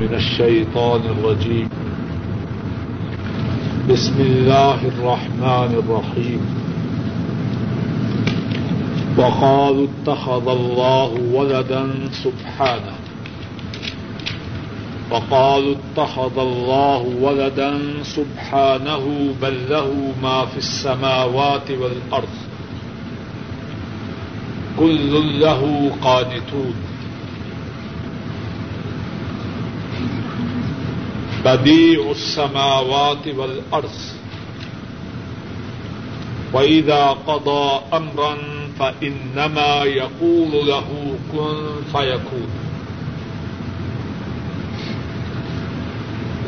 من الشيطان الرجيم. بسم الله الرحمن الرحيم. وقالوا اتخذ الله ولدا سبحانه. وقالوا اتخذ الله ولدا سبحانه، بل له ما في السماوات والأرض. كل له قانتون. بديع السماوات والأرض وإذا قضى أمرا فإنما يقول له كن فيكون.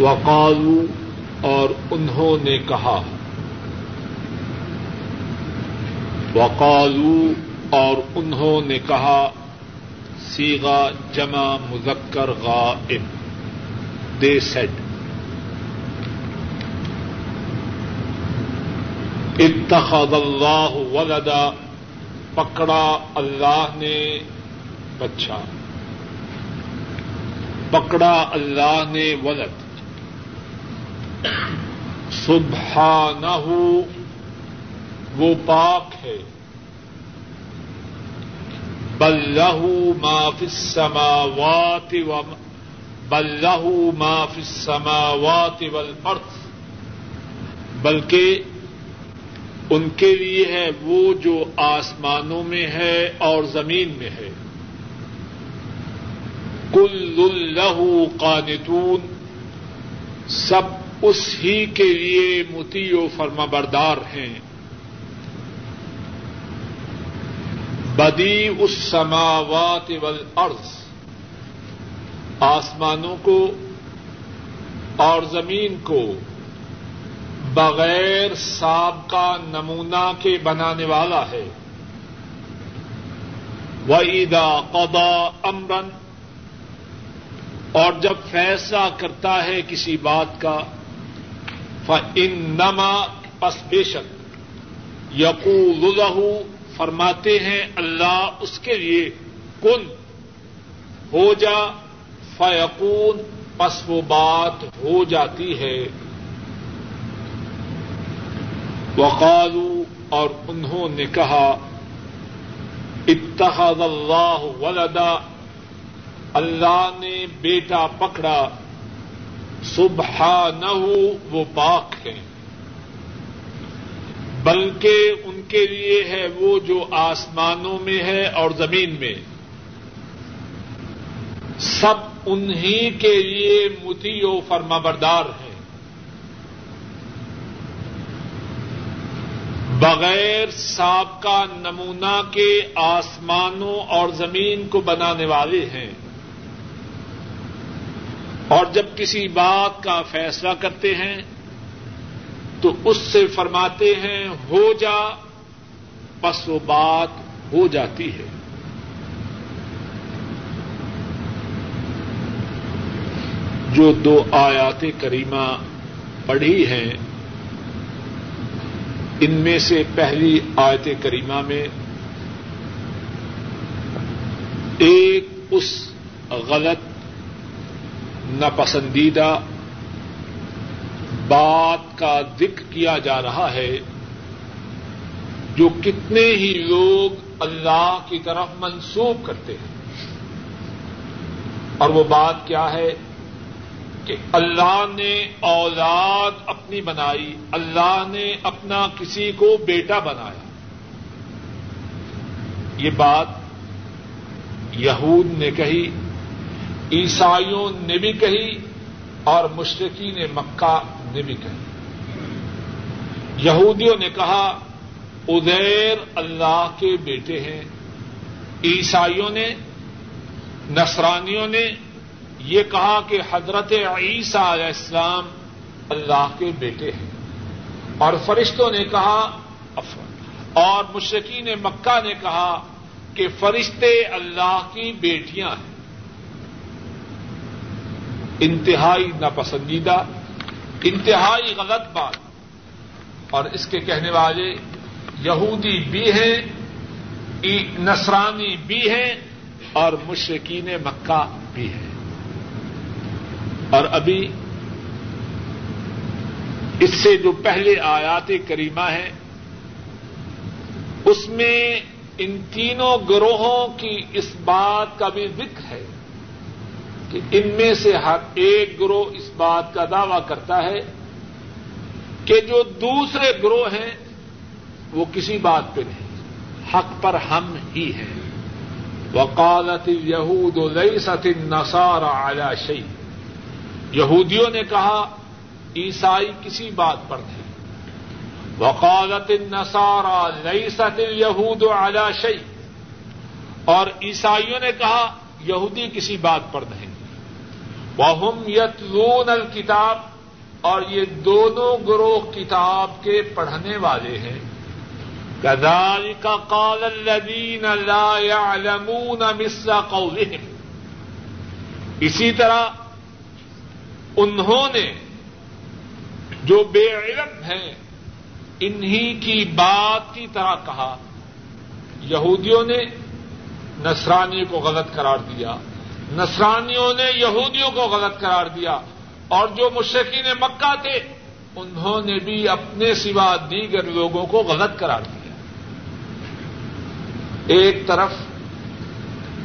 وقالوا اور انہوں نے کہا وقالو اور انہوں نے کہا سیگا جمع مذکر غائب. دے سیٹ اتخذ اللہ ولدا، پکڑا اللہ نے بچہ۔ پکڑا اللہ نے ولد۔ سبحانہ وہ پاک ہے۔ بلہ ما فی السماوات و بلہ ما فی السماوات والارض، بلکہ ان کے لیے ہے وہ جو آسمانوں میں ہے اور زمین میں ہے۔ کل اللہ قانتون، سب اس ہی کے لیے متی و فرما بردار ہیں۔ بدی اس سماوات والارض آسمانوں کو اور زمین کو بغیر سابقہ نمونہ کے بنانے والا ہے۔ وعیدا قدا امرن اور جب فیصلہ کرتا ہے کسی بات کا ان نما پس بے شک یقول فرماتے ہیں اللہ اس کے لیے، کن، ہو جا فیقون، پس وہ بات ہو جاتی ہے۔ وقالو، اور انہوں نے کہا، اتخذ اللہ ولدا، اللہ نے بیٹا پکڑا صبح نہ وہ پاک ہے۔ بلکہ ان کے لیے ہے وہ جو آسمانوں میں ہے اور زمین میں۔ سب انہی کے لیے متی و فرما بردار ہیں۔ بغیر سابقہ نمونہ کے آسمانوں اور زمین کو بنانے والے ہیں۔ اور جب کسی بات کا فیصلہ کرتے ہیں، تو اس سے فرماتے ہیں، ہو جا، پس وہ بات ہو جاتی ہے۔ جو دو آیات کریمہ پڑھی ہیں، ان میں سے پہلی آیت کریمہ میں ایک اس غلط، ناپسندیدہ بات کا ذکر کیا جا رہا ہے، جو کتنے ہی لوگ اللہ کی طرف منسوخ کرتے ہیں۔ اور وہ بات کیا ہے؟ کہ اللہ نے اولاد اپنی بنائی، اللہ نے اپنا کسی کو بیٹا بنایا۔ یہ بات یہود نے کہی، عیسائیوں نے بھی کہی اور مشرقی نے مکہ نے بھی کہی۔ یہودیوں نے کہا ادیر اللہ کے بیٹے ہیں۔ عیسائیوں نے، نصرانیوں نے یہ کہا کہ حضرت عیسیٰ علیہ السلام اللہ کے بیٹے ہیں۔ اور فرشتوں نے کہا، اور مشرقین مکہ نے کہا کہ فرشتے اللہ کی بیٹیاں ہیں۔ انتہائی ناپسندیدہ، انتہائی غلط بات۔ اور اس کے کہنے والے یہودی بھی ہیں نصرانی بھی ہیں، اور مشرقین مکہ بھی ہیں۔ اور ابھی اس سے جو پہلے آیات کریمہ ہیں، اس میں ان تینوں گروہوں کی اس بات کا بھی ذکر ہے کہ ان میں سے ہر ایک گروہ اس بات کا دعوی کرتا ہے کہ جو دوسرے گروہ ہیں، وہ کسی بات پہ نہیں، حق پر ہم ہی ہیں۔ وقالت یہود و لیست النصارى على شيء۔ یہودیوں نے کہا، عیسائی کسی بات پر نہیں وقالت النصارى لیست اليهود على شيء۔ اور عیسائیوں نے کہا، یہودی کسی بات پر نہیں۔ وهم يتلون الكتاب۔ اور یہ دونوں گروہ کتاب کے پڑھنے والے ہیں۔ كذلك قال الذين لا يعلمون مثل قولهم۔ اسی طرح انہوں نے جو بے علم ہیں، انہی کی بات کی طرح کہا۔ یہودیوں نے نصرانی کو غلط قرار دیا۔ نصرانیوں نے یہودیوں کو غلط قرار دیا۔ اور جو مشرقین مکہ تھے، انہوں نے بھی اپنے سوا دیگر لوگوں کو غلط قرار دیا۔ ایک طرف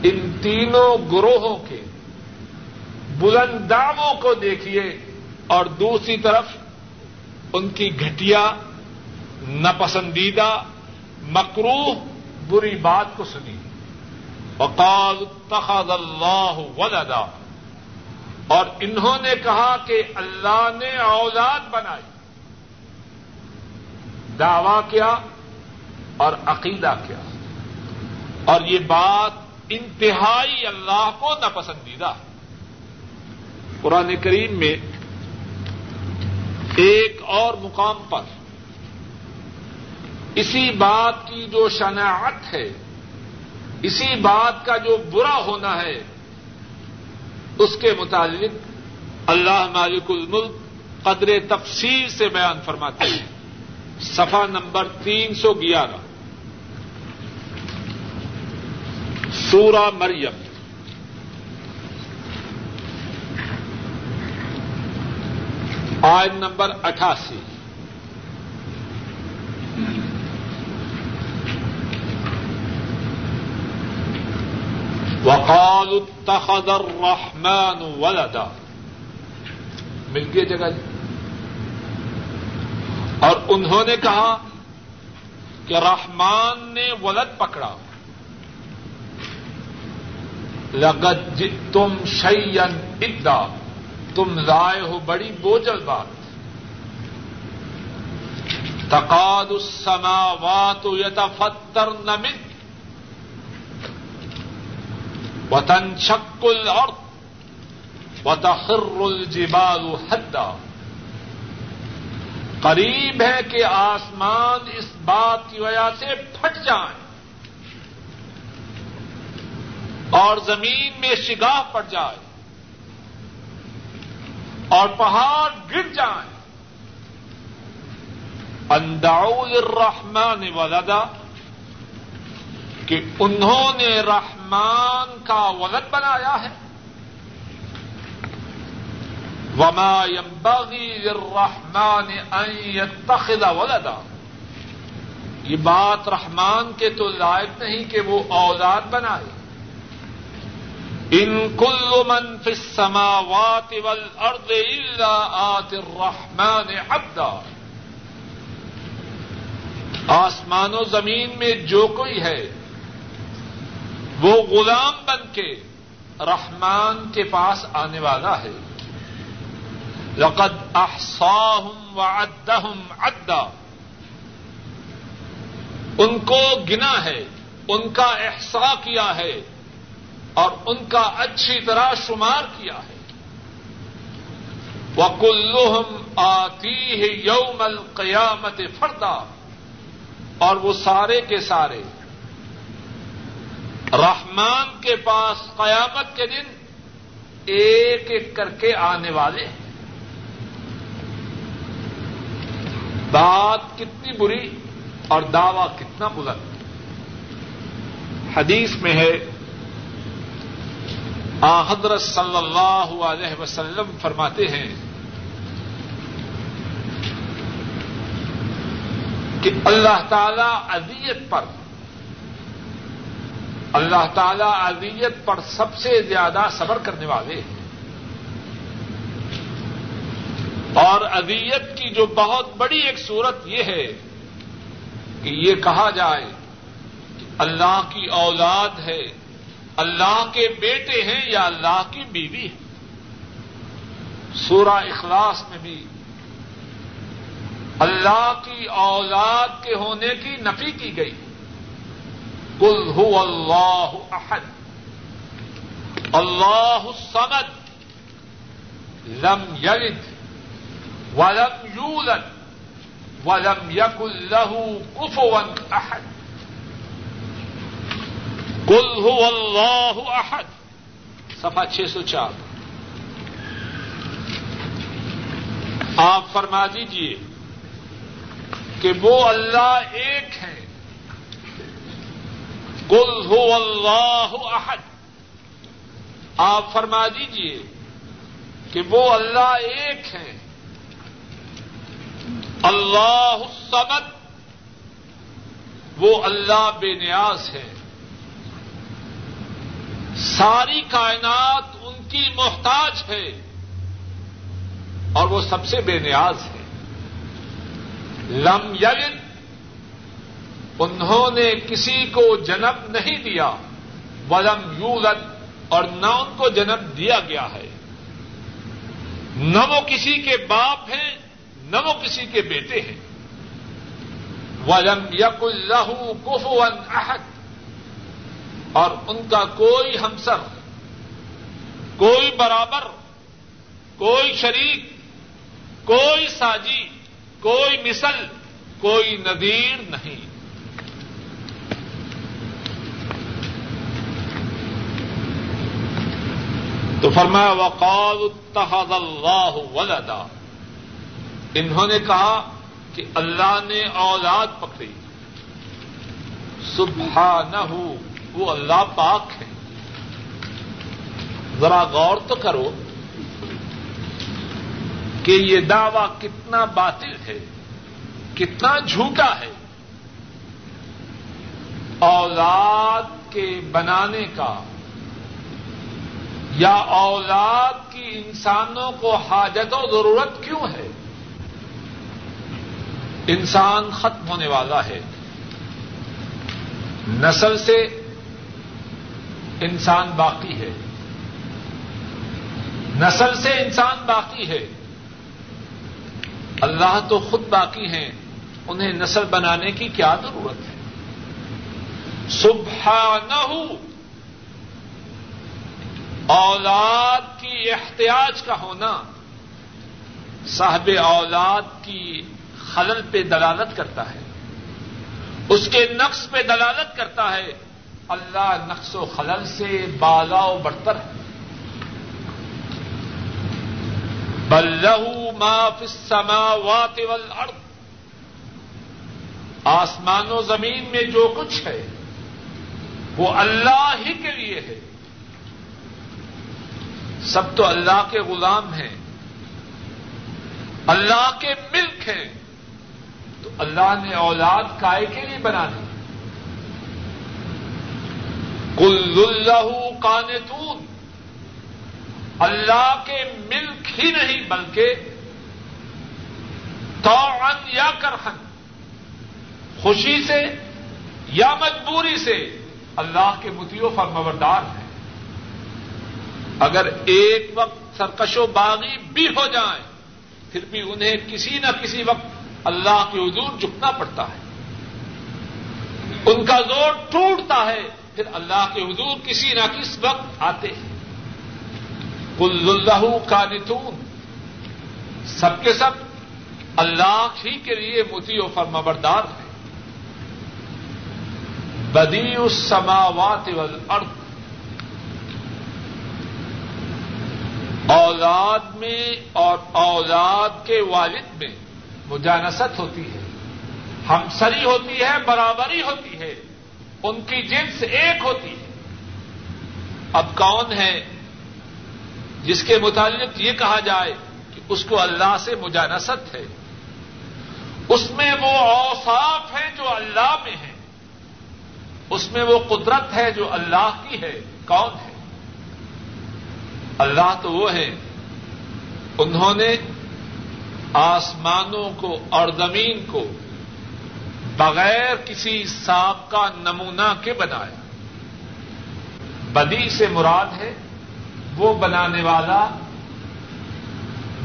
ان تینوں گروہوں کے بلند کو دیکھیے اور دوسری طرف ان کی گھٹیا، ناپسندیدہ مکروح بری بات کو سنی وقال اتخذ اللہ ولدا۔ اور انہوں نے کہا کہ اللہ نے اولاد بنائی۔ دعوی کیا اور عقیدہ کیا۔ اور یہ بات انتہائی اللہ کو ناپسندیدہ۔ ہے قرآن کریم میں ایک اور مقام پر اسی بات کی جو شناعت ہے، اسی بات کا جو برا ہونا ہے، اس کے متعلق اللہ مالک الملک قدر تفصیل سے بیان فرماتے ہیں۔ صفحہ نمبر تین سو گیارہ۔ سورہ مریم۔ آئن نمبر اٹھاسی۔ وقال اتخذ الرحمن ولدا۔ مل گئی جگہ جی۔ اور انہوں نے کہا کہ رحمان نے ولد پکڑا۔ لگت تم شیئن ادا۔ تم لائے ہو بڑی بوجل بات۔ تقاد السماوات یتفترن من وتن شک الارض وتخر الجبال حدا۔ قریب ہے کہ آسمان اس بات کی وجہ سے پھٹ جائیں اور زمین میں شگاہ پڑ جائے۔ اور پہاڑ گر جائیں۔ انداؤ الرحمن ولدا، کہ انہوں نے رحمان کا ولد بنایا ہے۔ وما ينبغي للرحمن ان يتخذ ولدا۔ یہ بات رحمان کے تو لائق نہیں کہ وہ اولاد بنائے۔ ان کل من فی السماوات والارض الا آت الرحمن عبدا آسمان و زمین میں جو کوئی ہے، وہ غلام بن کے رحمان کے پاس آنے والا ہے۔ لقد احصاهم وعدهم عدا۔ ان کو گنا ہے، ان کا احسا کیا ہے۔ اور ان کا اچھی طرح شمار کیا ہے۔ وکلحم آتی ہے یوم القیامت فردا۔ اور وہ سارے کے سارے۔ رحمان کے پاس قیامت کے دن ایک ایک کر کے آنے والے ہیں۔ بات کتنی بری اور دعوی کتنا بلند۔ حدیث میں ہے حضرت صلی اللہ علیہ وسلم فرماتے ہیں کہ اللہ تعالی اذیت پر، اللہ تعالی اذیت پر سب سے زیادہ صبر کرنے والے ہیں۔ اور اذیت کی جو بہت بڑی ایک صورت یہ ہے کہ یہ کہا جائے کہ اللہ کی اولاد ہے۔ اللہ کے بیٹے ہیں یا اللہ کی بیوی ہے سورہ اخلاص میں بھی اللہ کی اولاد کے ہونے کی نفی کی گئی۔ کل ہو اللہ احد۔ اللہ سمد لم یلد ولم یولد ولم یق اللہ کفون احد۔ کل ہو اللہ احد. سفا چھ سو چار. آپ فرما دیجیے کہ وہ اللہ ایک ہیں. کل ہو اللہ احد. آپ فرما دیجیے کہ وہ اللہ ایک ہیں. اللہ الصمد. وہ اللہ بے نیاز ہے ساری کائنات ان کی محتاج ہے اور وہ سب سے بے نیاز ہے۔ لم یلد، انہوں نے کسی کو جنم نہیں دیا، ولم یولد، اور نہ ان کو جنم دیا گیا ہے۔ نہ وہ کسی کے باپ ہیں، نہ وہ کسی کے بیٹے ہیں۔ ولم یق اللہ کف احد اور ان کا کوئی ہمسر، کوئی برابر، کوئی شریک، کوئی ساجی، کوئی مثل، کوئی نذیر نہیں۔ تو فرمایا، وقال اتحد اللہ ولدا۔ انہوں نے کہا کہ اللہ نے اولاد پکڑی۔ سبحانہ وہ اللہ پاک ہے ذرا غور تو کرو کہ یہ دعوی کتنا باطل ہے، کتنا جھوٹا ہے۔ اولاد کے بنانے کا یا اولاد کی انسانوں کو حاجت و ضرورت کیوں ہے؟ انسان ختم ہونے والا ہے۔ نسل سے انسان باقی ہے۔ نسل سے انسان باقی ہے۔ اللہ تو خود باقی ہیں۔ انہیں نسل بنانے کی کیا ضرورت ہے؟ صبح اولاد کی احتیاج کا ہونا۔ صاحب اولاد کی خلل پہ دلالت کرتا ہے۔ اس کے نقص پہ دلالت کرتا ہے۔ اللہ نقص و خلل سے بالا و برتر ہے۔ بلو ما فی السماوات والارض۔ آسمان و زمین میں جو کچھ ہے، وہ اللہ ہی کے لیے ہے۔ سب تو اللہ کے غلام ہیں۔ اللہ کے ملک ہیں۔ تو اللہ نے اولاد کائے کے لیے بنا دی۔ کل اللہ کانتون اللہ کے ملک ہی نہیں بلکہ تو یا کرخن خوشی سے یا مجبوری سے اللہ کے متیو فرمبردار ہیں۔ اگر ایک وقت سرکش و باغی بھی ہو جائیں پھر بھی انہیں کسی نہ کسی وقت اللہ کے حضور جھکنا پڑتا ہے۔ ان کا زور ٹوٹتا ہے۔ پھر اللہ کے حضور کسی نہ کس وقت آتے ہیں۔ کل اللہ کا نتون سب کے سب اللہ ہی کے لیے متی و فرمبردار ہیں۔ بدی السماوات والارض۔ اولاد میں اور اولاد کے والد میں مجانست ہوتی ہے۔ ہمسری ہوتی ہے، برابری ہوتی ہے۔ ان کی جنس ایک ہوتی ہے۔ اب کون ہے جس کے متعلق یہ کہا جائے کہ اس کو اللہ سے مجانست ہے؟ اس میں وہ اوصاف ہیں جو اللہ میں ہیں۔ اس میں وہ قدرت ہے جو اللہ کی ہے۔ کون ہے؟ اللہ تو وہ ہے انہوں نے آسمانوں کو اور زمین کو بغیر کسی سابقہ نمونہ کے بنایا بدی سے مراد ہے وہ بنانے والا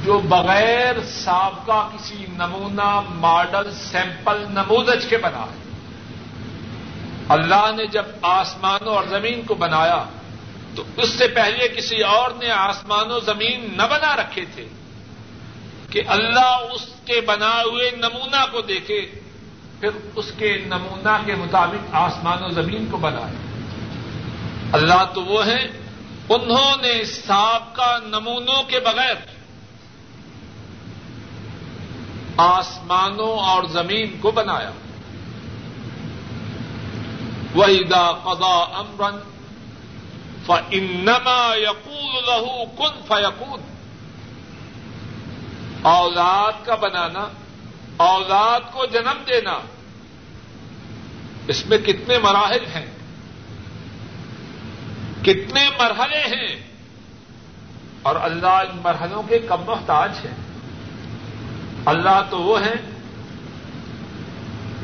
جو بغیر سابقہ کسی نمونہ، ماڈل، سیمپل نمودج کے بنا ہے اللہ نے جب آسمانوں اور زمین کو بنایا، تو اس سے پہلے کسی اور نے آسمان و زمین نہ بنا رکھے تھے کہ اللہ اس کے بنا ہوئے نمونہ کو دیکھے۔ پھر اس کے نمونہ کے مطابق آسمان و زمین کو بنائے۔ اللہ تو وہ ہیں، انہوں نے سابقہ نمونوں کے بغیر آسمانوں اور زمین کو بنایا۔ وحیدہ قضا امرن فنما یقول لہو کن فیقون اولاد کا بنانا اولاد کو جنم دینا، اس میں کتنے مراحل ہیں؟ کتنے مرحلے ہیں؟ اور اللہ ان مرحلوں کے کم محتاج ہے اللہ تو وہ ہے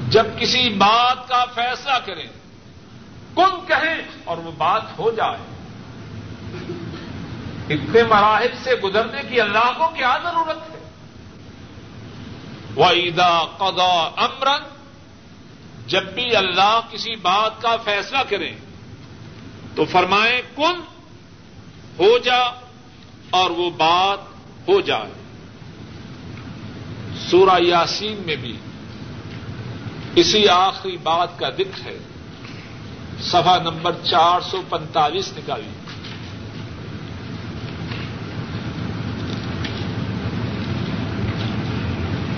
جب کسی بات کا فیصلہ کریں، کن کہیں اور وہ بات ہو جائے۔ اتنے مراحل سے گزرنے کی اللہ کو کیا ضرورت ہے؟ وہ عیدا قدا امرن جب بھی اللہ کسی بات کا فیصلہ کریں تو فرمائیں کن؟ ہو جا، اور وہ بات ہو جائے۔ سورہ یاسین میں بھی اسی آخری بات کا ذکر ہے۔ سفا نمبر چار سو پینتالیس نکالی۔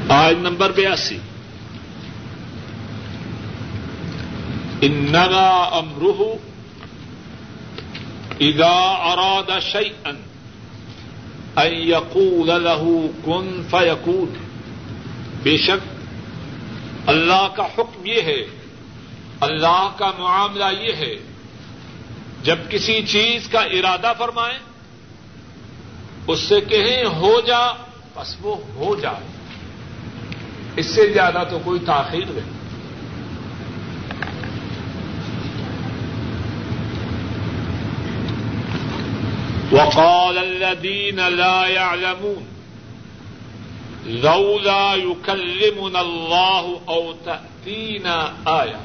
آج نمبر بیاسی۔ انگا امروہ ادا اراد شعی ان یقول له کن فیقول بے شک، اللہ کا حکم یہ ہے، اللہ کا معاملہ یہ ہے، جب کسی چیز کا ارادہ فرمائیں، اس سے کہیں ہو جا، بس وہ ہو جائے۔ اس سے زیادہ تو کوئی تاخیر نہیں۔ وقال الذين لا يعلمون، لولا يكلمنا الله او تأتينا آية.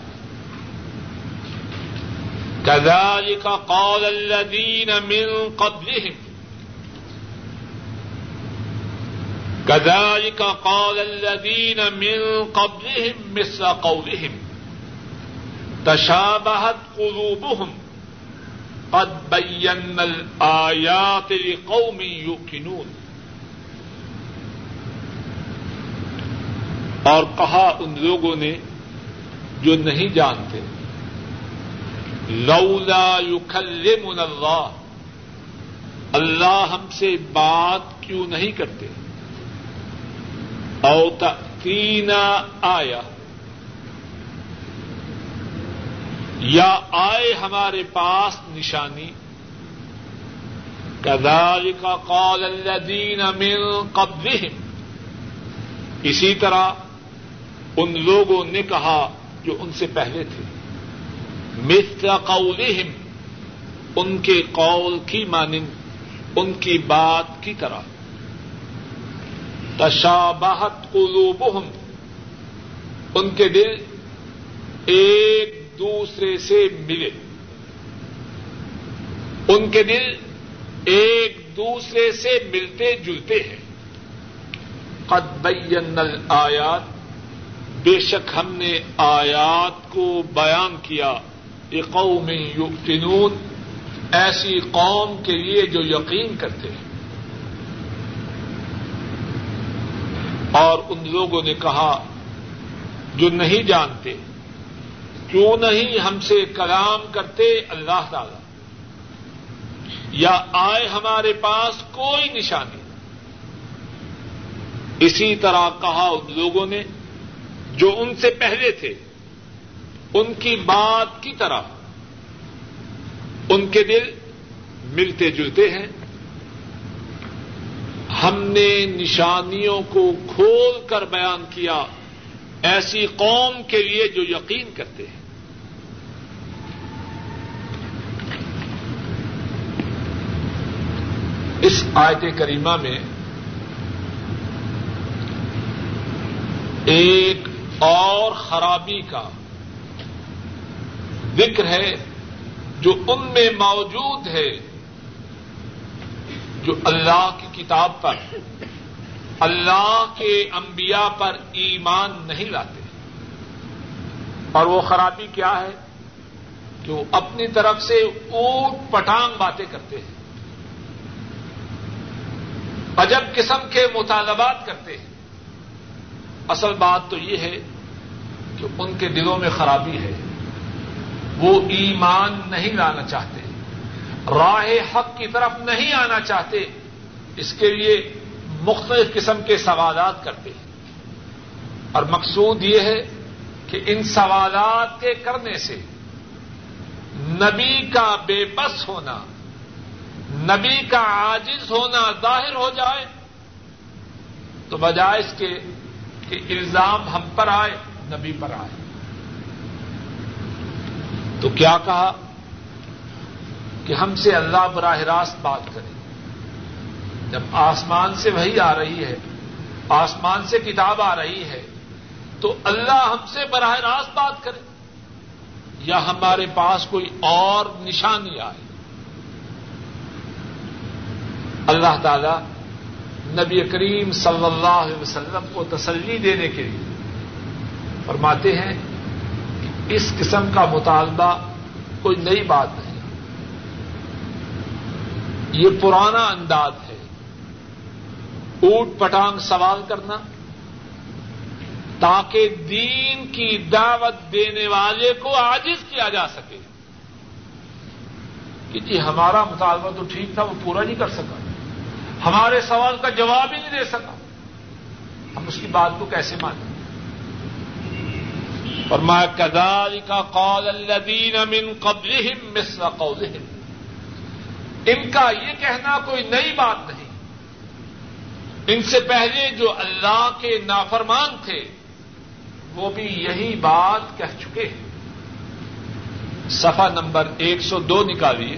كذلك قال الذين من قبلهم كذلك قال الذين من قبلهم مثل قولهم. تشابهت قلوبهم. قد بينا الآيات لقوم يوقنون. اور کہا ان لوگوں نے جو نہیں جانتے، لولا یکلمنا اللہ اللہ ہم سے بات کیوں نہیں کرتے؟ او تینا آیا یا آئے ہمارے پاس نشانی۔ کدال کا قال الذین من قبلہم اسی طرح ان لوگوں نے کہا جو ان سے پہلے تھے۔ مثل قولہم ان کے قول کی مانند، ان کی بات کی طرح۔ تشابہت قلوبہم۔ ان کے دل ایک دوسرے سے ملے۔ ان کے دل ایک دوسرے سے ملتے جلتے ہیں۔ قد بین آیات بے شک ہم نے آیات کو بیان کیا۔ قوم یقینون ایسی قوم کے لیے جو یقین کرتے ہیں۔ اور ان لوگوں نے کہا، جو نہیں جانتے، کیوں نہیں ہم سے کلام کرتے اللہ تعالی؟ یا آئے ہمارے پاس کوئی نشانی؟ اسی طرح کہا ان لوگوں نے، جو ان سے پہلے تھے، ان کی بات کی طرح، ان کے دل ملتے جلتے ہیں ہم نے نشانیوں کو کھول کر بیان کیا، ایسی قوم کے لیے جو یقین کرتے ہیں۔ اس آیت کریمہ میں ایک اور خرابی کا ذکر ہے جو ان میں موجود ہے۔ جو اللہ کی کتاب پر، اللہ کے انبیاء پر ایمان نہیں لاتے۔ اور وہ خرابی کیا ہے؟ کہ وہ اپنی طرف سے اوٹ پٹانگ باتیں کرتے ہیں۔ عجب قسم کے مطالبات کرتے ہیں۔ اصل بات تو یہ ہے کہ ان کے دلوں میں خرابی ہے۔ وہ ایمان نہیں لانا چاہتے۔ راہ حق کی طرف نہیں آنا چاہتے، اس کے لیے مختلف قسم کے سوالات کرتے ہیں۔ اور مقصود یہ ہے کہ ان سوالات کے کرنے سے نبی کا بے بس ہونا، نبی کا عاجز ہونا ظاہر ہو جائے۔ تو بجائے اس کے کہ الزام ہم پر آئے، نبی پر آئے۔ تو کیا کہا؟ کہ ہم سے اللہ براہ راست بات کرے۔ جب آسمان سے وہی آ رہی ہے، آسمان سے کتاب آ رہی ہے، تو اللہ ہم سے براہ راست بات کرے۔ یا ہمارے پاس کوئی اور نشانی آئے۔ اللہ تعالی نبی کریم صلی اللہ علیہ وسلم کو تسلی دینے کے لیے فرماتے ہیں کہ اس قسم کا مطالبہ کوئی نئی بات نہیں۔ یہ پرانا انداز ہے۔ اوٹ پٹانگ سوال کرنا۔ تاکہ دین کی دعوت دینے والے کو عاجز کیا جا سکے۔ کہ جی ہمارا مطالبہ تو ٹھیک تھا، وہ پورا نہیں کر سکا۔ ہمارے سوال کا جواب ہی نہیں دے سکا۔ ہم اس کی بات کو کیسے مانیں؟ اور میں کدال کا قول الدین امن قبل مصر قول ان کا یہ کہنا کوئی نئی بات نہیں۔ ان سے پہلے جو اللہ کے نافرمان تھے، وہ بھی یہی بات کہہ چکے ہیں۔ سفا نمبر ایک سو دو نکالیے۔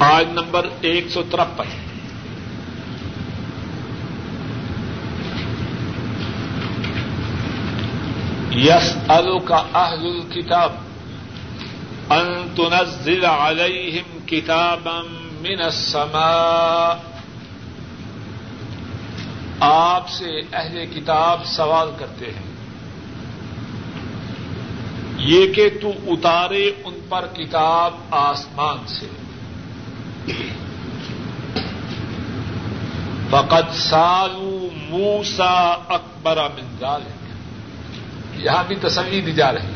آج نمبر ایک سو ترپن۔ یس الو کا اہل الکتاب ان تنزل علیہم کتابا من السماء. آپ سے اہل کتاب سوال کرتے ہیں. یہ کہ تو اتارے ان پر کتاب آسمان سے. فقد سالو موسا اکبر منظال یہاں بھی تسلی دی جا رہی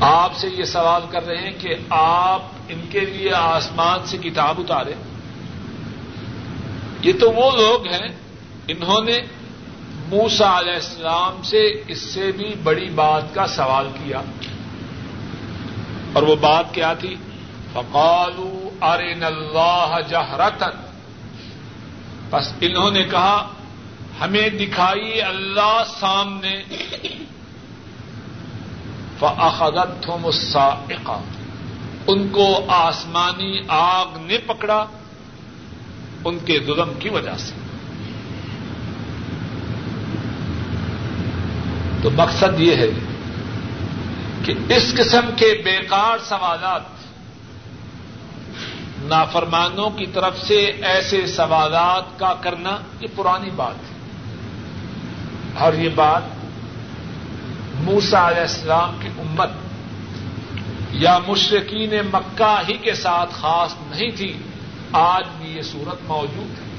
آپ سے یہ سوال کر رہے ہیں کہ آپ ان کے لیے آسمان سے کتاب اتارے یہ تو وہ لوگ ہیں انہوں نے موسا علیہ السلام سے اس سے بھی بڑی بات کا سوال کیا اور وہ بات کیا تھی؟ فقالو ارن اللہ جہرتن بس انہوں نے کہا ہمیں دکھائی اللہ سامنے۔ فاخذت ہو ان کو آسمانی آگ نے پکڑا۔ ان کے ظلم کی وجہ سے۔ تو مقصد یہ ہے کہ اس قسم کے بیکار سوالات نافرمانوں کی طرف سے ایسے سوالات کا کرنا یہ پرانی بات ہے۔ اور یہ بات موسا علیہ السلام کی امت یا مشرقین مکہ ہی کے ساتھ خاص نہیں تھی، آج بھی یہ صورت موجود ہے۔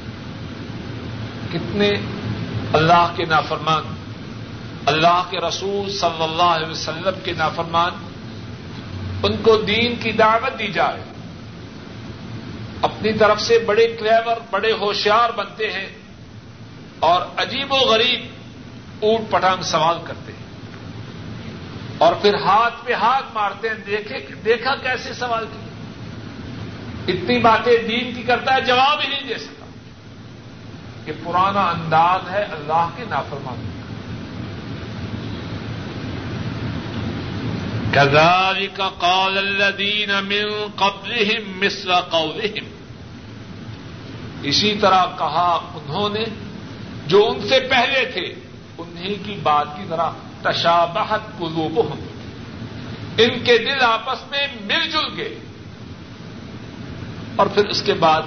کتنے اللہ کے نافرمان، اللہ کے رسول صلی اللہ علیہ وسلم کے نافرمان، ان کو دین کی دعوت دی جائے۔ اپنی طرف سے بڑے کلیور، بڑے ہوشیار بنتے ہیں اور عجیب و غریب اونٹ پٹانگ سوال کرتے ہیں اور پھر ہاتھ پہ ہاتھ مارتے ہیں، دیکھے، دیکھا کیسے سوال کیا؟ اتنی باتیں دین کی کرتا ہے، جواب ہی نہیں دے سکتا۔ کہ پرانا انداز ہے اللہ کے نافرمان كذلك قال الذين من قبلهم مثل قولهم اسی طرح کہا انہوں نے جو ان سے پہلے تھے۔ انہیں کی بات کی طرح تشابہت قلوبهم ان کے دل آپس میں مل جل گئے اور پھر اس کے بعد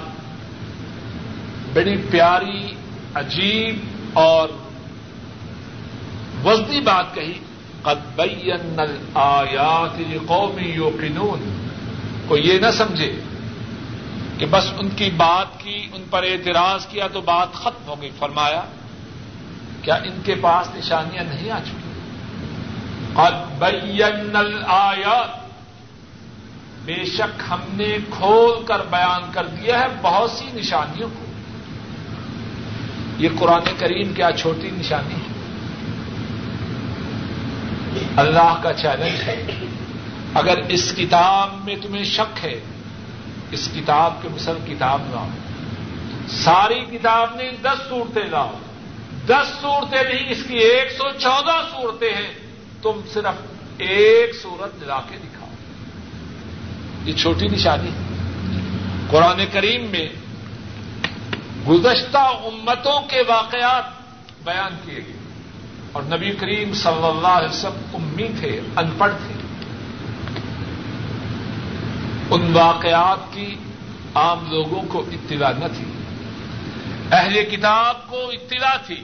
بڑی پیاری، عجیب اور وزنی بات کہی، قد بین قومی یوقنون کو یہ نہ سمجھے کہ بس ان کی بات کی، ان پر اعتراض کیا تو بات ختم ہو گئی۔ فرمایا کیا ان کے پاس نشانیاں نہیں آ چکی؟ قد بین الآیات بے شک ہم نے کھول کر بیان کر دیا ہے بہت سی نشانیوں کو۔ یہ قرآن کریم کیا چھوٹی نشانی ہے؟ اللہ کا چیلنج ہے۔ اگر اس کتاب میں تمہیں شک ہے، اس کتاب کے مسل کتاب لاؤ۔ ساری کتاب نے دس صورتیں لاؤ۔ دس صورتیں نہیں اس کی ایک سو چودہ صورتیں ہیں۔ تم صرف ایک صورت لا کے دکھاؤ۔ یہ چھوٹی نشانی قرآن کریم میں گزشتہ امتوں کے واقعات بیان کیے گئے۔ اور نبی کریم صلی اللہ علیہ وسلم امی تھے، ان پڑھ تھے۔ ان واقعات کی عام لوگوں کو اطلاع نہ تھی۔ اہل کتاب کو اطلاع تھی۔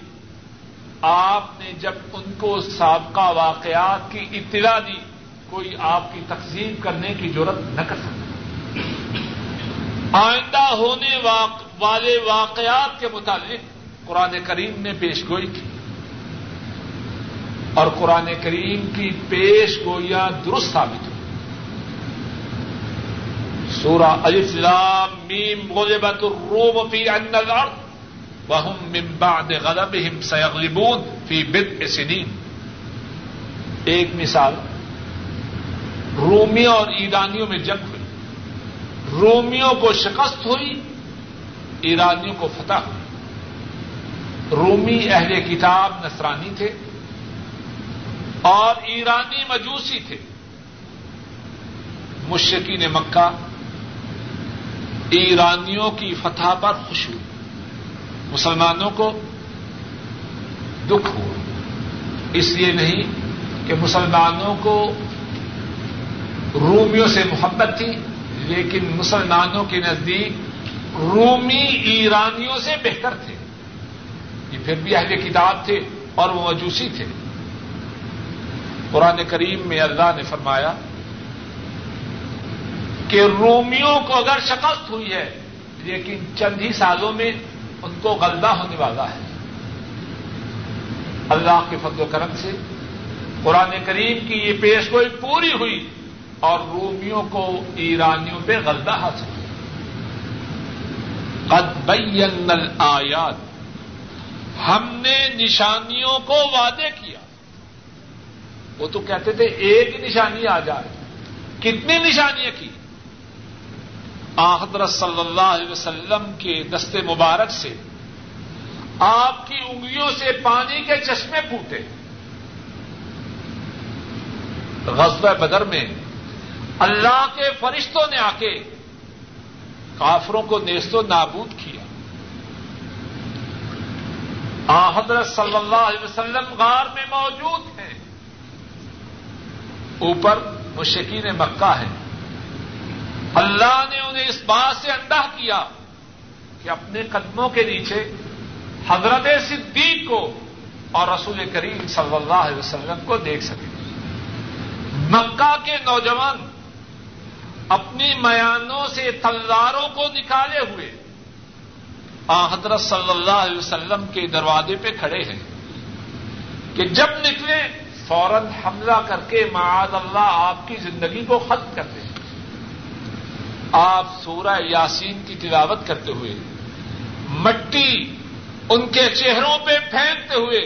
آپ نے جب ان کو سابقہ واقعات کی اطلاع دی، کوئی آپ کی تقسیم کرنے کی ضرورت نہ کر سکتا۔ آئندہ ہونے والے واقعات کے متعلق قرآن کریم نے پیش گوئی کی اور قرآن کریم کی پیش گوئیاں درست ثابت ہوئی۔ سورہ الاسلام میم غلبت الروم فی ان الارض۔ وهم من بعد غلبهم سيغلبون فی بدء سنین ایک مثال، رومیوں اور ایرانیوں میں جنگ ہوئی۔ رومیوں کو شکست ہوئی، ایرانیوں کو فتح ہوئی۔ رومی اہل کتاب نصرانی تھے اور ایرانی مجوسی تھے۔ مشقین مکہ ایرانیوں کی فتح پر خوش ہوئی مسلمانوں کو دکھ ہوا۔ اس لیے نہیں کہ مسلمانوں کو رومیوں سے محبت تھی، لیکن مسلمانوں کے نزدیک رومی ایرانیوں سے بہتر تھے۔ یہ پھر بھی اہل کتاب تھے اور وہ مجوسی تھے۔ قرآن کریم میں اللہ نے فرمایا کہ رومیوں کو اگر شکست ہوئی ہے، لیکن چند ہی سالوں میں ان کو غلبہ ہونے والا ہے۔ اللہ کے فضل و کرم سے قرآن کریم کی یہ پیش گوئی پوری ہوئی اور رومیوں کو ایرانیوں پہ غلبہ حاصل قد بین آیات ہم نے نشانیوں کو وعدے کیا۔ وہ تو کہتے تھے، ایک نشانی آ جائے۔ کتنی نشانیاں کی؟ حضرت صلی اللہ علیہ وسلم کے دستے مبارک سے آپ کی انگلیوں سے پانی کے چشمے پھوٹے۔ غزب بدر میں اللہ کے فرشتوں نے آ کے کافروں کو نیست و نابود کیا۔ حضرت صلی اللہ علیہ وسلم غار میں موجود ہیں۔ اوپر مشکین مکہ ہے اللہ نے انہیں اس بات سے اندہ کیا کہ اپنے قدموں کے نیچے حضرت صدیق کو اور رسول کریم صلی اللہ علیہ وسلم کو دیکھ سکے۔ مکہ کے نوجوان اپنی میانوں سے تلواروں کو نکالے ہوئے آ حضرت صلی اللہ علیہ وسلم کے دروازے پہ کھڑے ہیں کہ جب نکلے فوراً حملہ کر کے معاذ اللہ آپ کی زندگی کو ختم کر دیں۔ آپ سورہ یاسین کی تلاوت کرتے ہوئے، مٹی ان کے چہروں پہ پھینکتے ہوئے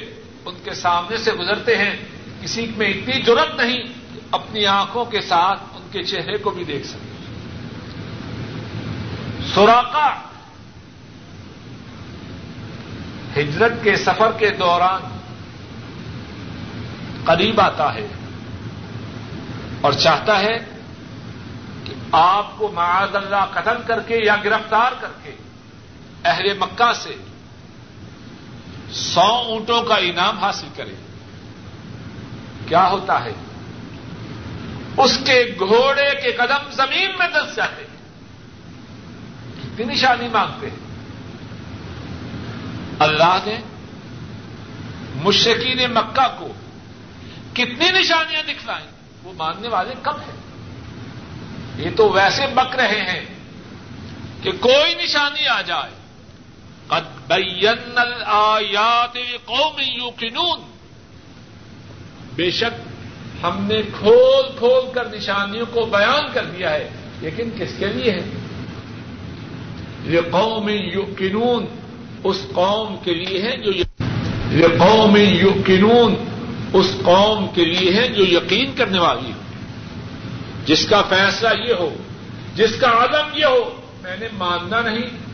ان کے سامنے سے گزرتے ہیں، کسی میں اتنی ضرورت نہیں کہ اپنی آنکھوں کے ساتھ ان کے چہرے کو بھی دیکھ سکتے سوراقا ہجرت کے سفر کے دوران قریب آتا ہے اور چاہتا ہے آپ کو معاذ اللہ قتل کر کے یا گرفتار کر کے اہل مکہ سے سو اونٹوں کا انعام حاصل کرے کیا ہوتا ہے؟ اس کے گھوڑے کے قدم زمین میں دس جاتے ہیں۔ کتنی نشانی مانگتے ہیں؟ اللہ نے مشرقین مکہ کو کتنی نشانیاں دکھلائیں، وہ ماننے والے کب ہیں۔ یہ تو ویسے بک رہے ہیں کہ کوئی نشانی آ جائے۔ قد بین الآیات قوم یوقنون۔ بے شک ہم نے کھول کھول کر نشانیوں کو بیان کر دیا ہے، لیکن کس کے لیے ہے؟ یہ قوم یوقنون۔ اس قوم کے لیے ہے جو یہ قوم یوقنون۔ اس قوم کے لیے ہے جو یقین کرنے والی ہو جس کا فیصلہ یہ ہو، جس کا عدم یہ ہو، میں نے ماننا نہیں۔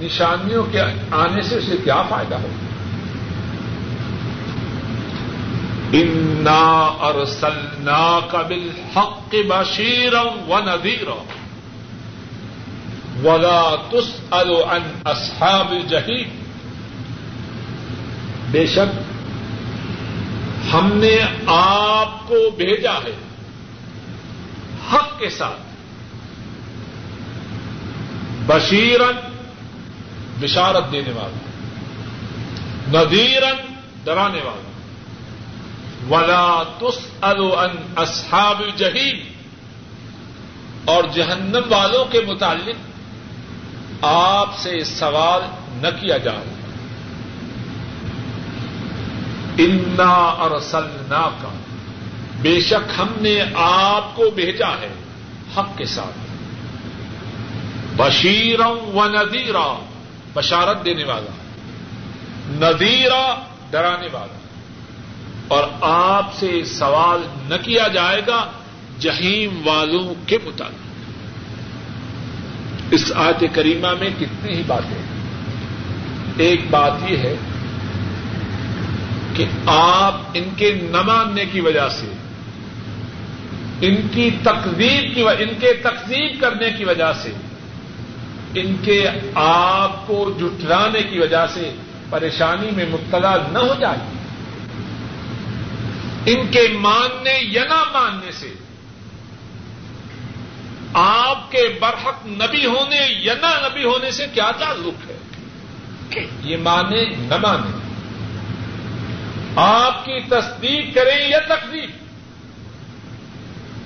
نشانیوں کے آنے سے اسے کیا فائدہ ہو؟ انا اور سلنا قبل حق بشیرم و ندیرم ولا تس ان اصحاب جہید بے شک، ہم نے آپ کو بھیجا ہے۔ حق کے ساتھ۔ بشیرن، بشارت دینے والا۔ ندیرن ڈرانے والا۔ ولا تس ان اصحاب جہیم اور جہنم والوں کے متعلق آپ سے سوال نہ کیا جائے۔ انا اور سلنا کا بے شک ہم نے آپ کو بھیجا ہے حق کے ساتھ۔ بشیرم و ندیرا بشارت دینے والا۔ ندیرا ڈرانے والا۔ اور آپ سے سوال نہ کیا جائے گا، جہیم والوں کے مطابق اس آیت کریمہ میں کتنی ہی باتیں ایک بات یہ ہے کہ آپ ان کے نہ ماننے کی وجہ سے ان کی تقزیب کی ان کے تقزیب کرنے کی وجہ سے، ان کے آپ کو جٹلانے کی وجہ سے پریشانی میں مبتلا نہ ہو جائے۔ ان کے ماننے یا نہ ماننے سے، آپ کے برحق نبی ہونے یا نہ نبی ہونے سے کیا تعلق ہے؟ یہ مانے نہ مانے آپ کی تصدیق کریں یا تقدیق۔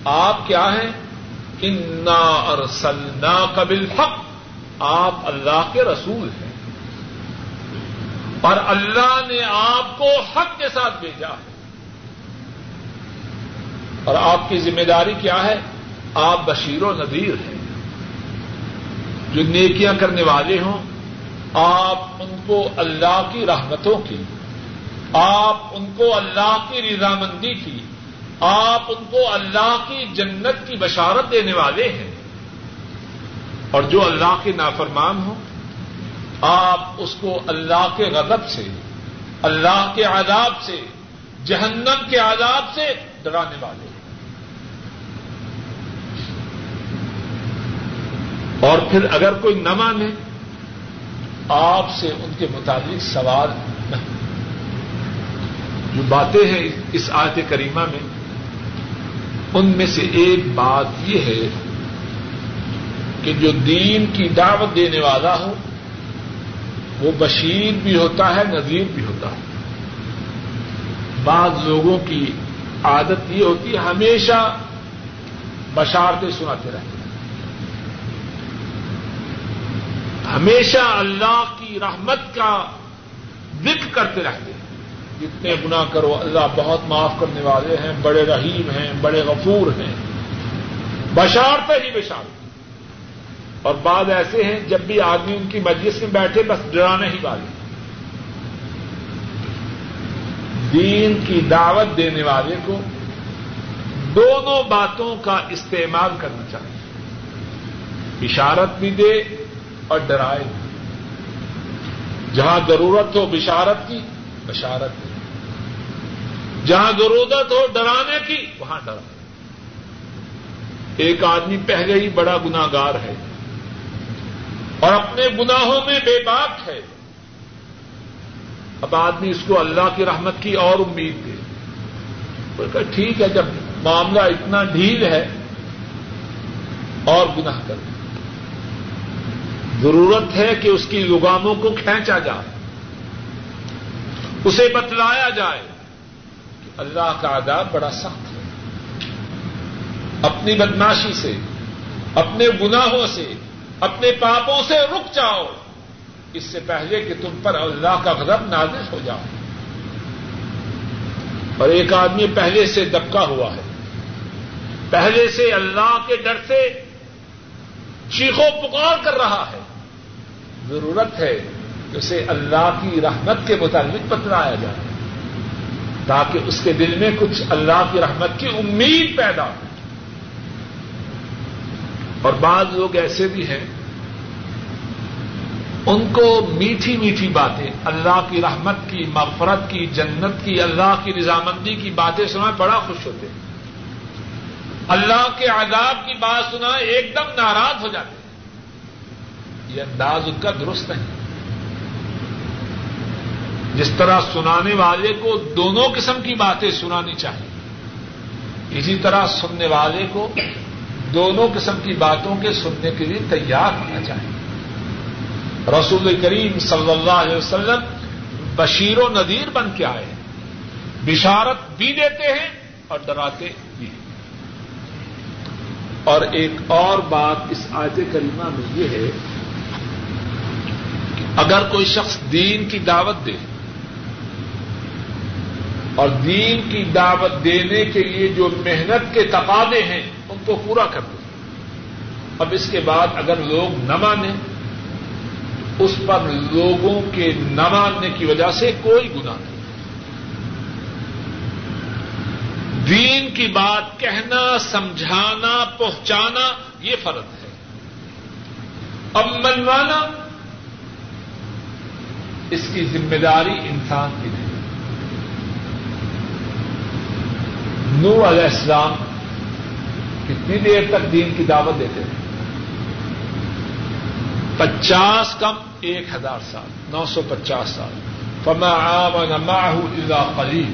آپ کیا ہیں؟ انا اور سلنا قبل حق آپ اللہ کے رسول ہیں۔ اور اللہ نے آپ کو حق کے ساتھ بھیجا ہے۔ اور آپ کی ذمہ داری کیا ہے؟ آپ بشیر و نذیر ہیں۔ جو نیکیاں کرنے والے ہوں، آپ ان کو اللہ کی رحمتوں کی، آپ ان کو اللہ کی رضامندی کی۔ آپ ان کو اللہ کی جنت کی بشارت دینے والے ہیں۔ اور جو اللہ کے نافرمان ہوں، آپ اس کو اللہ کے غضب سے، اللہ کے عذاب سے، جہنم کے عذاب سے ڈرانے والے ہیں۔ اور پھر اگر کوئی نہ مانے، آپ سے ان کے مطابق سوال جو باتیں ہیں اس آیت کریمہ میں ان میں سے ایک بات یہ ہے کہ جو دین کی دعوت دینے والا ہو، وہ بشیر بھی ہوتا ہے، نذیر بھی ہوتا ہے۔ بعض لوگوں کی عادت یہ ہوتی ہے، ہمیشہ بشارتیں سناتے رہتے ہمیشہ اللہ کی رحمت کا ذکر کرتے رہتے ہیں۔ جتنے گنا کرو، اللہ بہت معاف کرنے والے ہیں، بڑے رحیم ہیں، بڑے غفور ہیں۔ بشارت ہی بشارت۔ اور بعض ایسے ہیں، جب بھی آدمی ان کی مجلس میں بیٹھے، بس ڈرانے ہی والے۔ دین کی دعوت دینے والے کو دونوں باتوں کا استعمال کرنا چاہیے۔ بشارت بھی دے اور ڈرائے۔ بھی جہاں ضرورت ہو بشارت کی، بشارت دی جہاں ضرورت ہو ڈرانے کی، وہاں ڈرا۔ ایک آدمی پہلے ہی بڑا گناگار ہے اور اپنے گناہوں میں بے باک ہے۔ اب آدمی اس کو اللہ کی رحمت کی اور امید دے۔ کہ ٹھیک ہے، جب معاملہ اتنا ڈھیل ہے اور گناہ کر۔ ضرورت ہے کہ اس کی لگاموں کو کھینچا جائے، اسے بتلایا جائے۔ اللہ کا عذاب بڑا سخت ہے۔ اپنی بدماشی سے، اپنے گناہوں سے، اپنے پاپوں سے رک جاؤ۔ اس سے پہلے کہ تم پر اللہ کا غضب نازل ہو جاؤ۔ اور ایک آدمی پہلے سے دبکا ہوا ہے۔ پہلے سے اللہ کے ڈر سے چیخو پکار کر رہا ہے۔ ضرورت ہے کہ اسے اللہ کی رحمت کے متعلق بتلایا جائے۔ تاکہ اس کے دل میں کچھ اللہ کی رحمت کی امید پیدا ہو۔ اور بعض لوگ ایسے بھی ہیں، ان کو میٹھی میٹھی باتیں، اللہ کی رحمت کی، مغفرت کی، جنت کی، اللہ کی رضامندی کی باتیں سنا بڑا خوش ہوتے ہیں۔ اللہ کے عذاب کی بات سنا ایک دم ناراض ہو جاتے ہیں۔ یہ انداز ان کا درست نہیں۔ جس طرح سنانے والے کو دونوں قسم کی باتیں سنانی چاہیے۔ اسی طرح سننے والے کو دونوں قسم کی باتوں کے سننے کے لیے تیار ہونا چاہیے۔ رسول کریم صلی اللہ علیہ وسلم بشیر و نذیر بن کے آئے بشارت بھی دیتے ہیں اور ڈراتے بھی ہیں۔ اور ایک اور بات اس آیت کریمہ میں یہ ہے کہ اگر کوئی شخص دین کی دعوت دے اور دین کی دعوت دینے کے لیے جو محنت کے تقاضے ہیں، ان کو پورا کر دے اب اس کے بعد اگر لوگ نہ مانیں، اس پر لوگوں کے نہ ماننے کی وجہ سے کوئی گنا نہیں۔ دین کی بات کہنا، سمجھانا پہنچانا یہ فرق ہے۔ اب منوانا، اس کی ذمہ داری انسان کی نہیں۔ نو علیہ السلام کتنی دیر تک دین کی دعوت دیتے تھے؟ پچاس کم ایک ہزار سال، نو سو پچاس سال۔ فما آمن معه الا قلیل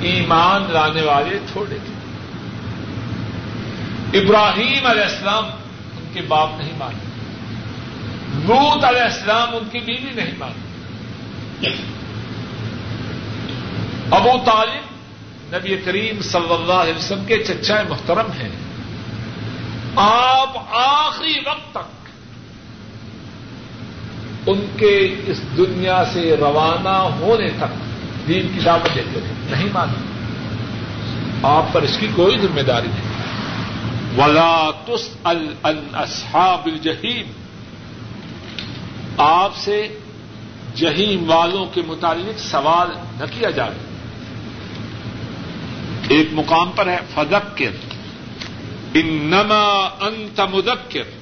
ایمان لانے والے تھوڑے تھے۔ ابراہیم علیہ السلام ان کے باپ نہیں مانے لوت علیہ السلام ان کی بیوی نہیں مانی ابو طالب نبی کریم صلی اللہ علیہ وسلم کے چچا محترم ہیں۔ آپ آخری وقت تک ان کے اس دنیا سے روانہ ہونے تک دین کی دعوت دیتے تھے۔ نہیں مانی آپ پر اس کی کوئی ذمہ داری نہیں۔ ولا تس الصحاب الجہیم آپ سے جہیم والوں کے متعلق سوال نہ کیا جائے۔ ایک مقام پر ہے فدکر انما انت مدکر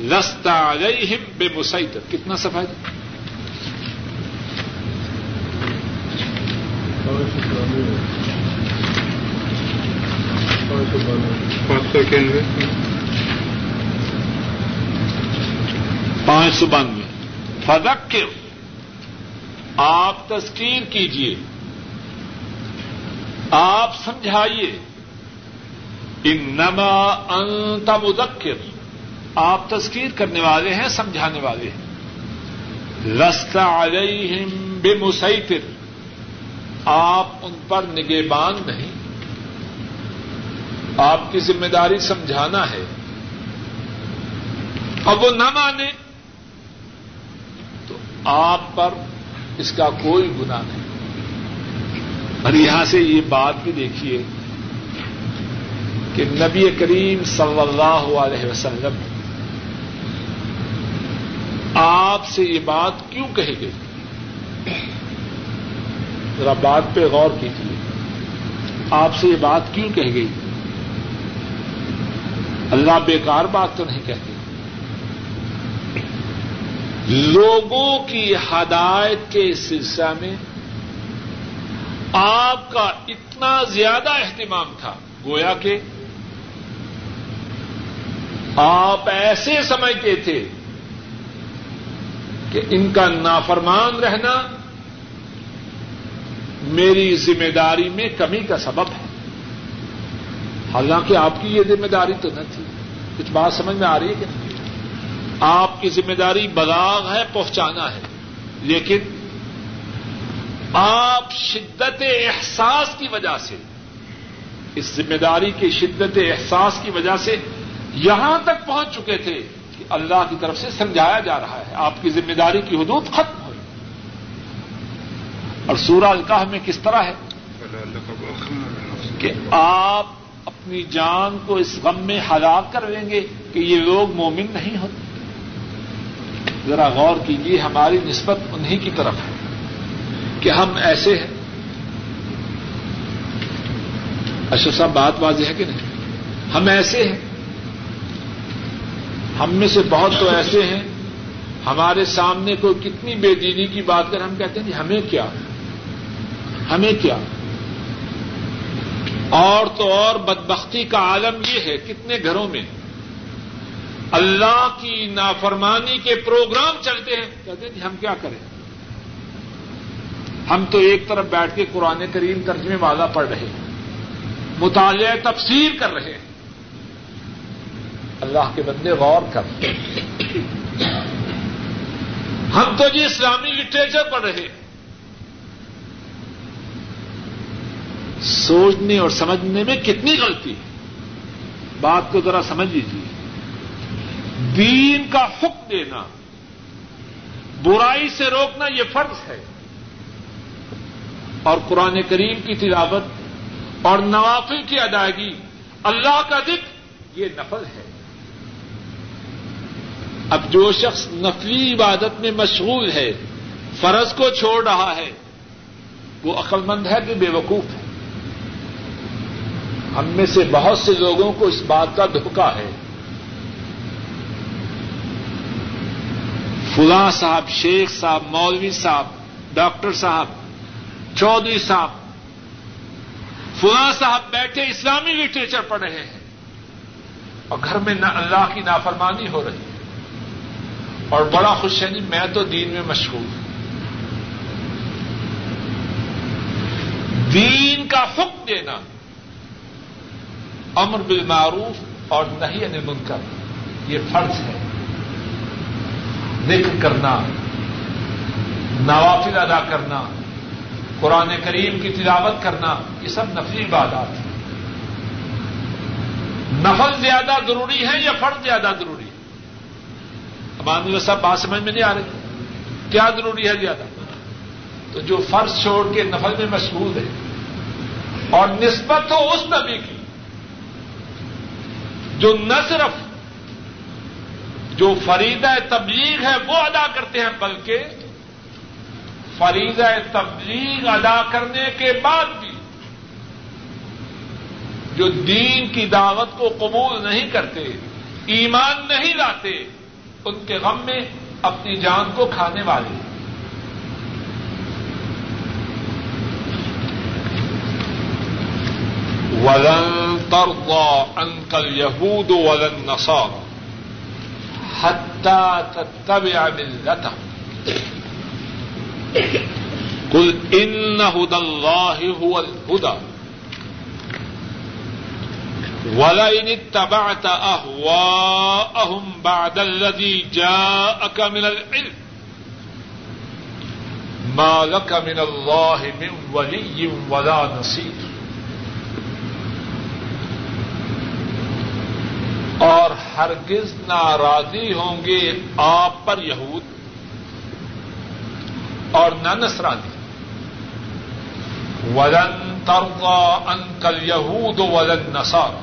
لستا علیہم بے مسعد کتنا سفید پانچ سو بانوے۔ فدق آپ تذکیر کیجیے آپ سمجھائیے ان نما انت مدکر آپ تذکیر کرنے والے ہیں، سمجھانے والے ہیں۔ رستہ علیہم بے مسیطر آپ ان پر نگہبان نہیں۔ آپ کی ذمہ داری سمجھانا ہے۔ اب وہ نہ مانے تو آپ پر اس کا کوئی گنا نہیں۔ اور یہاں سے یہ بات بھی دیکھیے کہ نبی کریم صلی اللہ علیہ وسلم آپ سے یہ بات کیوں کہی گئی؟ ذرا بات پہ غور کیجیے۔ آپ سے یہ بات کیوں کہی گئی؟ اللہ بیکار بات تو نہیں کہتے۔ لوگوں کی ہدایت کے سلسلہ میں آپ کا اتنا زیادہ اہتمام تھا، گویا کہ آپ ایسے سمجھتے تھے کہ ان کا نافرمان رہنا میری ذمہ داری میں کمی کا سبب ہے۔ حالانکہ آپ کی یہ ذمہ داری تو نہ تھی۔ کچھ بات سمجھ میں آ رہی ہے کہ آپ کی ذمہ داری بلاغ ہے پہنچانا ہے، لیکن آپ شدت احساس کی وجہ سے، اس ذمہ داری کی شدت احساس کی وجہ سے یہاں تک پہنچ چکے تھے کہ اللہ کی طرف سے سمجھایا جا رہا ہے، آپ کی ذمہ داری کی حدود ختم ہوئی۔ اور سورہ الکاہ میں کس طرح ہے؟ کہ آپ اپنی جان کو اس غم میں ہلاک کر لیں گے کہ یہ لوگ مومن نہیں ہوتے۔ ذرا غور کیجیے ہماری نسبت انہیں کی طرف ہے۔ کہ ہم ایسے ہیں۔ اشرف صاحب، بات واضح ہے کہ نہیں؟ ہم ایسے ہیں۔ ہم میں سے بہت تو ایسے ہیں۔ ہمارے سامنے کوئی کتنی بے دینی کی بات کر، ہم کہتے ہیں کہ ہمیں کیا؟ ہمیں کیا؟ اور تو اور بدبختی کا عالم یہ ہے، کتنے گھروں میں اللہ کی نافرمانی کے پروگرام چلتے ہیں۔ کہتے ہیں کہ ہم کیا کریں؟ ہم تو ایک طرف بیٹھ کے قرآن کریم ترجمے والا پڑھ رہے ہیں، مطالعہ تفسیر کر رہے ہیں۔ اللہ کے بندے غور کر۔ ہم تو جی اسلامی لٹریچر پڑھ رہے ہیں۔ سوچنے اور سمجھنے میں کتنی غلطی ہے۔ بات کو ذرا سمجھ لیجیے۔ دین کا حکم دینا، برائی سے روکنا یہ فرض ہے۔ اور قرآن کریم کی تلاوت اور نوافل کی ادائیگی اللہ کا ذکر، یہ نفل ہے۔ اب جو شخص نفلی عبادت میں مشغول ہے، فرض کو چھوڑ رہا ہے، وہ عقلمند ہے کہ بے وقوف ہے۔ ہم میں سے بہت سے لوگوں کو اس بات کا دھوکہ ہے۔ فلاں صاحب، شیخ صاحب، مولوی صاحب، ڈاکٹر صاحب چودھری صاحب، فلاں صاحب بیٹھے اسلامی لٹریچر پڑھ رہے ہیں اور گھر میں نہ اللہ کی نافرمانی ہو رہی ہے۔ اور بڑا خوش ہے نہیں میں تو دین میں مشغول ہوں۔ دین کا حکم دینا امر بالمعروف اور نہیں انل منکر یہ فرض ہے۔ ذکر کرنا، نوافل ادا کرنا قرآن کریم کی تلاوت کرنا، یہ سب نفلی عبادات ہیں۔ نفل زیادہ ضروری ہے یا فرض زیادہ ضروری ہے؟ اب صاحب بات سمجھ میں نہیں آ رہی۔ کیا ضروری ہے زیادہ؟ تو جو فرض چھوڑ کے نفل میں مشغول ہے اور نسبت ہو اس نبی کی، جو نہ صرف جو فریدہ تبلیغ ہے وہ ادا کرتے ہیں، بلکہ فریضہ تبلیغ ادا کرنے کے بعد بھی جو دین کی دعوت کو قبول نہیں کرتے، ایمان نہیں لاتے، ان کے غم میں اپنی جان کو کھانے والے۔ ولن ترضى عنك اليهود ولا النصارى حتى تتبع ملتهم۔ قل ان هدى الله هو الهدى. ولئن اتبعت اهواءهم بعد الذي جاءك من العلم. ما لك من الله من ولي ولا نصير. اور ہرگز ناراضی ہوں گے آپ پر یہود. اور نہ نسرانی ولن ترضا انکل یہود ولن نسار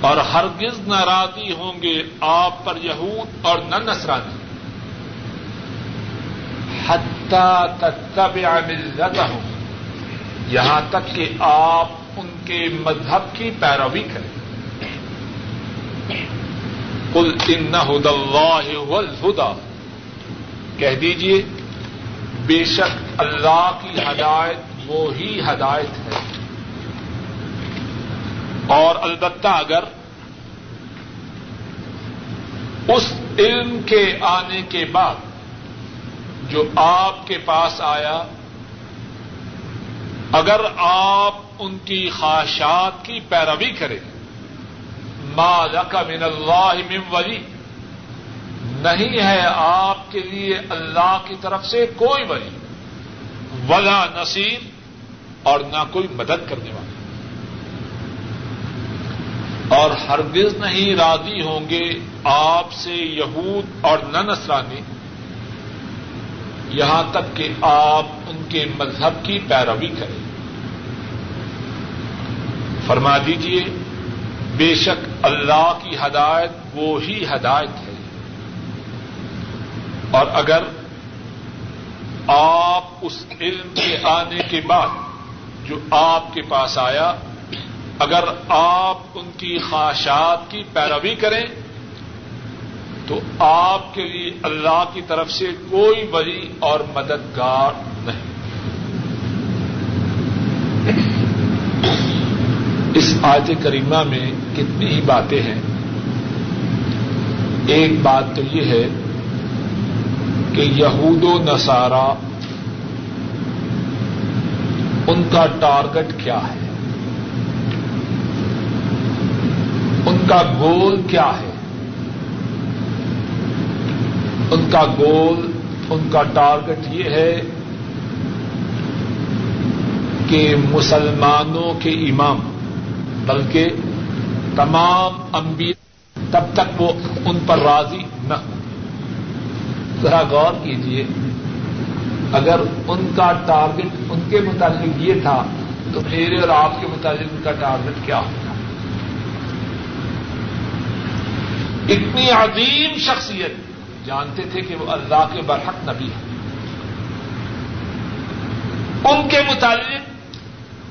اور ہرگز ناراضی ہوں گے آپ پر یہود اور نہ نسرانی حتہ تب ملتہم یہاں تک کہ آپ ان کے مذہب کی پیروی کریں۔ کل ان ہد اللہ الہدا کہہ دیجیے بے شک اللہ کی ہدایت وہی ہدایت ہے۔ اور البتہ اگر اس علم کے آنے کے بعد جو آپ کے پاس آیا، اگر آپ ان کی خواہشات کی پیروی کریں، ما لک من اللہ من ولی نہیں ہے آپ کے لیے اللہ کی طرف سے کوئی ولی، ولا نصیر اور نہ کوئی مدد کرنے والا۔ اور ہرگز نہیں راضی ہوں گے آپ سے یہود اور نہ نسرانی یہاں تک کہ آپ ان کے مذہب کی پیروی کریں۔ فرما دیجیے بے شک اللہ کی ہدایت وہی ہدایت ہے۔ اور اگر آپ اس علم کے آنے کے بعد جو آپ کے پاس آیا، اگر آپ ان کی خواہشات کی پیروی کریں، تو آپ کے لیے اللہ کی طرف سے کوئی ولی اور مددگار نہیں۔ اس آیت کریمہ میں کتنی ہی باتیں ہیں۔ ایک بات تو یہ ہے کہ یہود و نصارہ ان کا ٹارگٹ کیا ہے؟ ان کا گول کیا ہے؟ ان کا گول، ان کا ٹارگٹ یہ ہے کہ مسلمانوں کے امام، بلکہ تمام امبی تب تک وہ ان پر راضی ذرا غور کیجیے اگر ان کا ٹارگٹ ان کے متعلق یہ تھا، تو میرے اور آپ کے متعلق ان کا ٹارگٹ کیا ہوگا اتنی عظیم شخصیت، جانتے تھے کہ وہ اللہ کے برحق نبی ہیں ان کے متعلق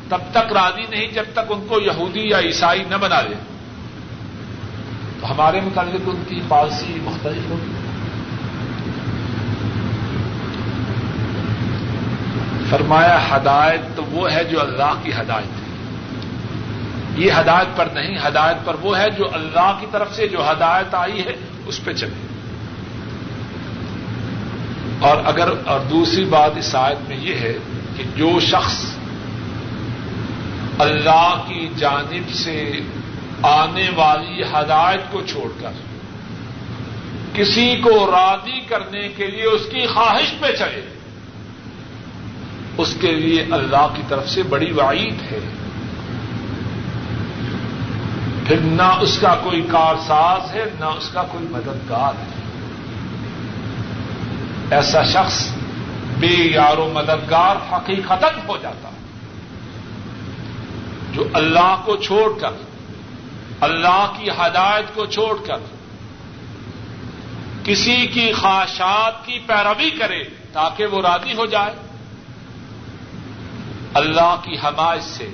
تب تک راضی نہیں جب تک ان کو یہودی یا عیسائی نہ بنا لے۔ تو ہمارے متعلق ان کی پالیسی مختلف ہوگی فرمایا ہدایت تو وہ ہے جو اللہ کی ہدایت ہے۔ یہ ہدایت پر نہیں، ہدایت پر وہ ہے جو اللہ کی طرف سے جو ہدایت آئی ہے، اس پہ چلے۔ اور اگر، اور دوسری بات اس آیت میں یہ ہے کہ جو شخص اللہ کی جانب سے آنے والی ہدایت کو چھوڑ کر کسی کو راضی کرنے کے لیے اس کی خواہش پہ چلے اس کے لیے اللہ کی طرف سے بڑی وعید ہے۔ پھر نہ اس کا کوئی کارساز ہے، نہ اس کا کوئی مددگار ہے۔ ایسا شخص بے یار و مددگار حقیقت ہو جاتا جو اللہ کو چھوڑ کر، اللہ کی ہدایت کو چھوڑ کر کسی کی خواہشات کی پیروی کرے تاکہ وہ راضی ہو جائے۔ اللہ کی حمایت سے،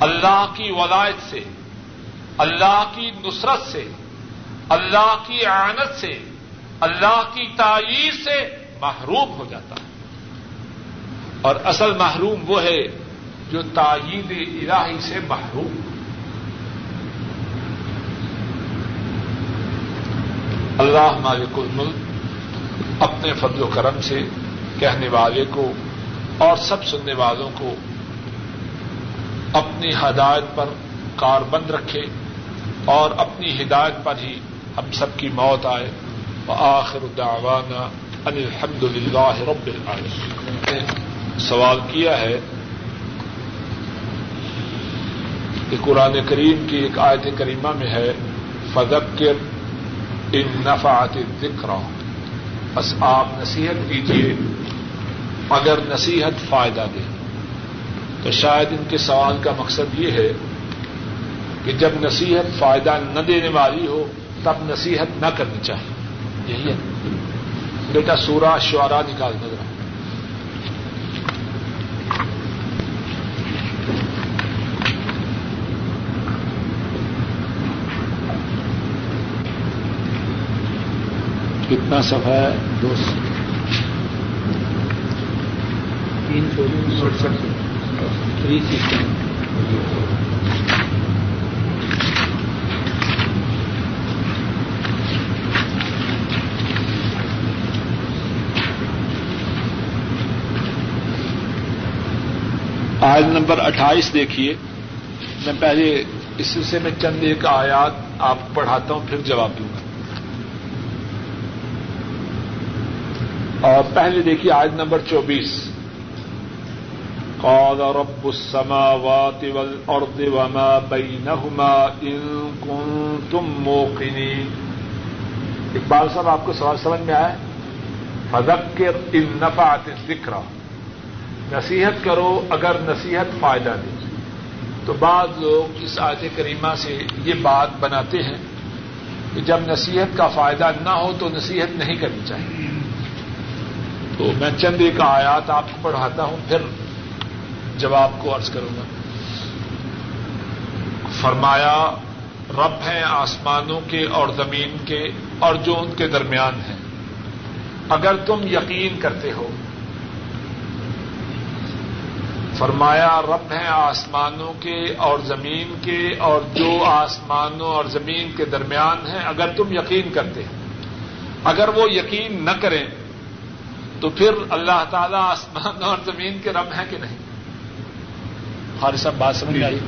اللہ کی ولایت سے، اللہ کی نصرت سے، اللہ کی آنت سے، اللہ کی تعیر سے محروم ہو جاتا ہے۔ اور اصل محروم وہ ہے جو تائید الہی سے محروم۔ اللہ مالک الملک اپنے فضل و کرم سے کہنے والے کو اور سب سننے والوں کو اپنی ہدایت پر کار بند رکھے اور اپنی ہدایت پر ہی ہم سب کی موت آئے۔ آخر دعوانا ان الحمد للہ رب العالمین۔ سوال کیا ہے کہ قرآن کریم کی ایک آیت کریمہ میں ہے، فذکر ان نفعت ذکر بس آپ نصیحت کیجیے اگر نصیحت فائدہ دے۔ تو شاید ان کے سوال کا مقصد یہ ہے کہ جب نصیحت فائدہ نہ دینے والی ہو، تب نصیحت نہ کرنی چاہیے۔ یہی ہے۔ بیٹا سورا شعرا نکال نظر کتنا سفا ہے؟ دو سو تین سو تھری سکس آج نمبر اٹھائیس دیکھیے۔ میں پہلے اس سلسلے میں چند ایک آیات آپ پڑھاتا ہوں، پھر جواب دوں گا۔ اور پہلے دیکھیے آج نمبر چوبیس۔ قال رب السماوات والارض وما بينهما ان كنتم موقنين. اقبال صاحب، آپ کو سوال سمجھ میں آیا؟ فذکر ان نفعت الذکر. نصیحت کرو اگر نصیحت فائدہ دے. تو بعض لوگ اس آیت کریمہ سے یہ بات بناتے ہیں کہ جب نصیحت کا فائدہ نہ ہو تو نصیحت نہیں کرنی چاہیے۔ تو میں چند ایک آیات آپ کو پڑھاتا ہوں، پھر جواب کو عرض کروں گا۔ فرمایا، رب ہیں آسمانوں کے اور زمین کے اور جو ان کے درمیان ہیں۔ اگر تم یقین کرتے ہو۔ فرمایا، رب ہیں آسمانوں کے اور زمین کے اور جو آسمانوں اور زمین کے درمیان ہیں، اگر تم یقین کرتے ہیں اگر وہ یقین نہ کریں، تو پھر اللہ تعالیٰ آسمانوں اور زمین کے رب ہیں کہ نہیں؟ ہر سب بات سمجھ میں آئی؟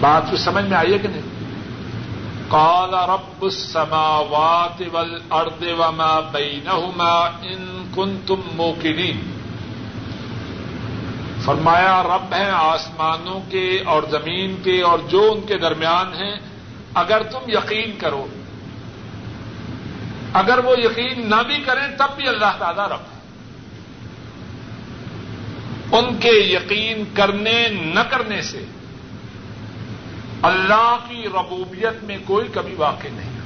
بات کچھ سمجھ میں آئی ہے کہ نہیں؟ قال رب السماوات والارض وما بينهما ان كنتم موقنين فرمایا رب ہیں آسمانوں کے اور زمین کے اور جو ان کے درمیان ہیں۔ اگر تم یقین کرو اگر وہ یقین نہ بھی کریں تب بھی اللہ تعالیٰ رب۔ ہے ان کے یقین کرنے نہ کرنے سے اللہ کی ربوبیت میں کوئی کمی واقع نہیں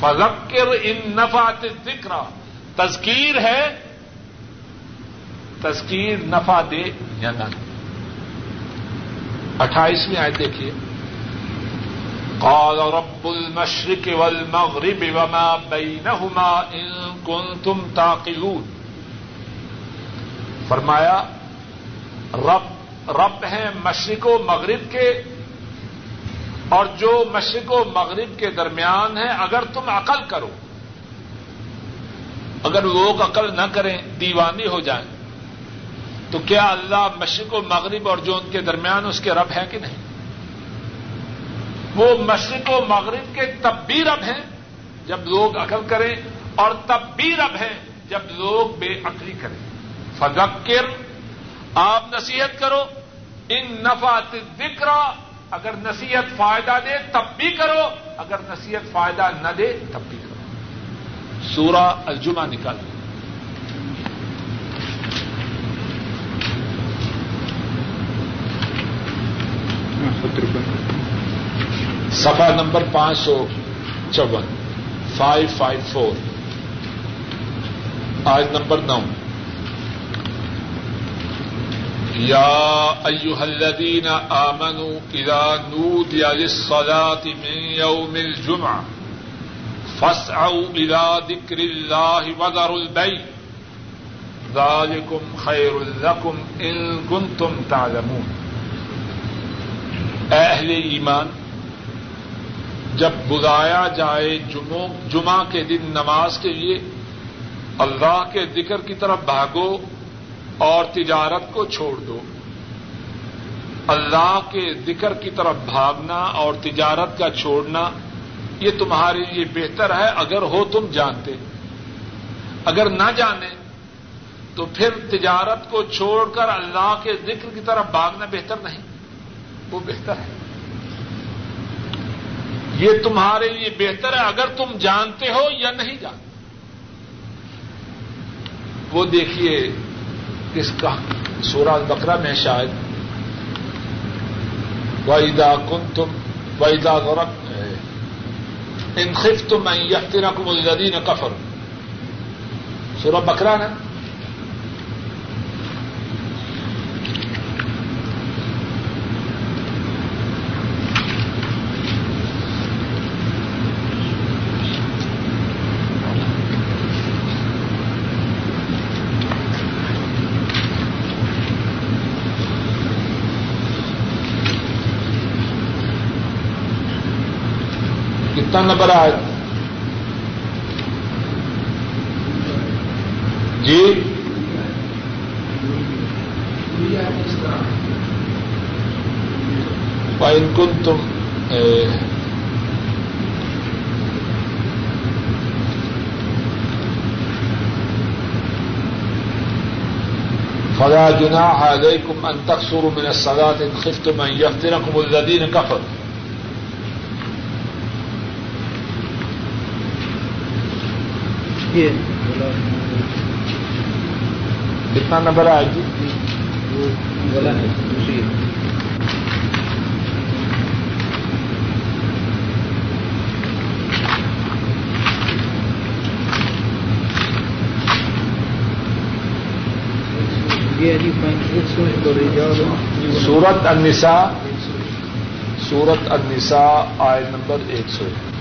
فذکر ان نفات ذکر تذکیر ہے، تذکیر نفع دے یا نہ دے۔ اٹھائیسویں آئے دیکھیے۔ قال رب المشرق والمغرب وما بينهما ان كنتم تعقلون فرمایا رب رب ہیں مشرق و مغرب کے، اور جو مشرق و مغرب کے درمیان ہیں، اگر تم عقل کرو، اگر لوگ عقل نہ کریں، دیوانی ہو جائیں، تو کیا اللہ مشرق و مغرب اور جو ان کے درمیان اس کے رب ہیں کہ نہیں؟ وہ مشرق و مغرب کے تب بھی رب ہیں جب لوگ عقل کریں، اور تب بھی رب ہیں جب لوگ بے عقلی کریں۔ فذکر آپ نصیحت کرو، ان نفات ذکر اگر نصیحت فائدہ دے تب بھی کرو، اگر نصیحت فائدہ نہ دے تب بھی کرو۔ سورہ الجمہ نکالو سفا نمبر پانچ سو چون فائیو فائیو فور آج نمبر نو۔ یا ایوہ الذین آمنوا اذا نودی للصلاة من يوم الجمعہ فاسعوا الى ذکر اللہ وذروا البیع ذالکم خیر لکم ان کنتم تعلمون. اے اہل ایمان، جب بلایا جائے جمعہ کے دن نماز کے لیے، اللہ کے ذکر کی طرف بھاگو اور تجارت کو چھوڑ دو۔ اللہ کے ذکر کی طرف بھاگنا اور تجارت کا چھوڑنا یہ تمہارے لیے بہتر ہے، اگر ہو تم جانتے۔ اگر نہ جانے تو پھر تجارت کو چھوڑ کر اللہ کے ذکر کی طرف بھاگنا بہتر نہیں۔ وہ بہتر ہے۔ یہ تمہارے لیے بہتر ہے اگر تم جانتے ہو یا نہیں جانتے۔ وہ دیکھیے کس کا سورج بکرا میں شاید ویدا کن تم ویدا غورک انخف تم یفتنا کم الدین کفر سورہ بکرا نا؟ کتنا نمبر آئے جی۔ پائن کن تم؟ فلا جناح عليكم ان تقصروا من الصلاه ان خفتم ان يفتنكم الذين كفروا دیکھیے۔ کتنا نمبر ہے جی؟ سورت النساء سورت النساء آئے نمبر ایک سو۔ ایک